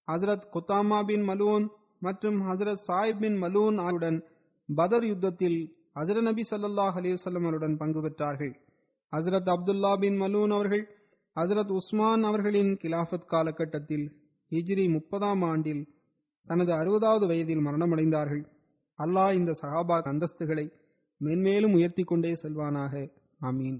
ஹசரத் குத்தாமா பின் மலூன் மற்றும் ஹசரத் சாயிப் பின் மலூன் ஆகியோருடன் பதர் யுத்தத்தில் ஹசரத் நபி சல்லாஹ் அலிவசல்லம் அவருடன் பங்கு பெற்றார்கள். ஹசரத் அப்துல்லா பின் மலூன் அவர்கள் ஹசரத் உஸ்மான் அவர்களின் கிலாஃபத் காலகட்டத்தில் ஹிஜ்ரி முப்பதாம் ஆண்டில் தனது அறுபதாவது வயதில் மரணமடைந்தார்கள். அல்லாஹ் இந்த சஹாபா அந்தஸ்துகளை மென்மேலும் உயர்த்தி கொண்டே செல்வானாக. ஆமீன்.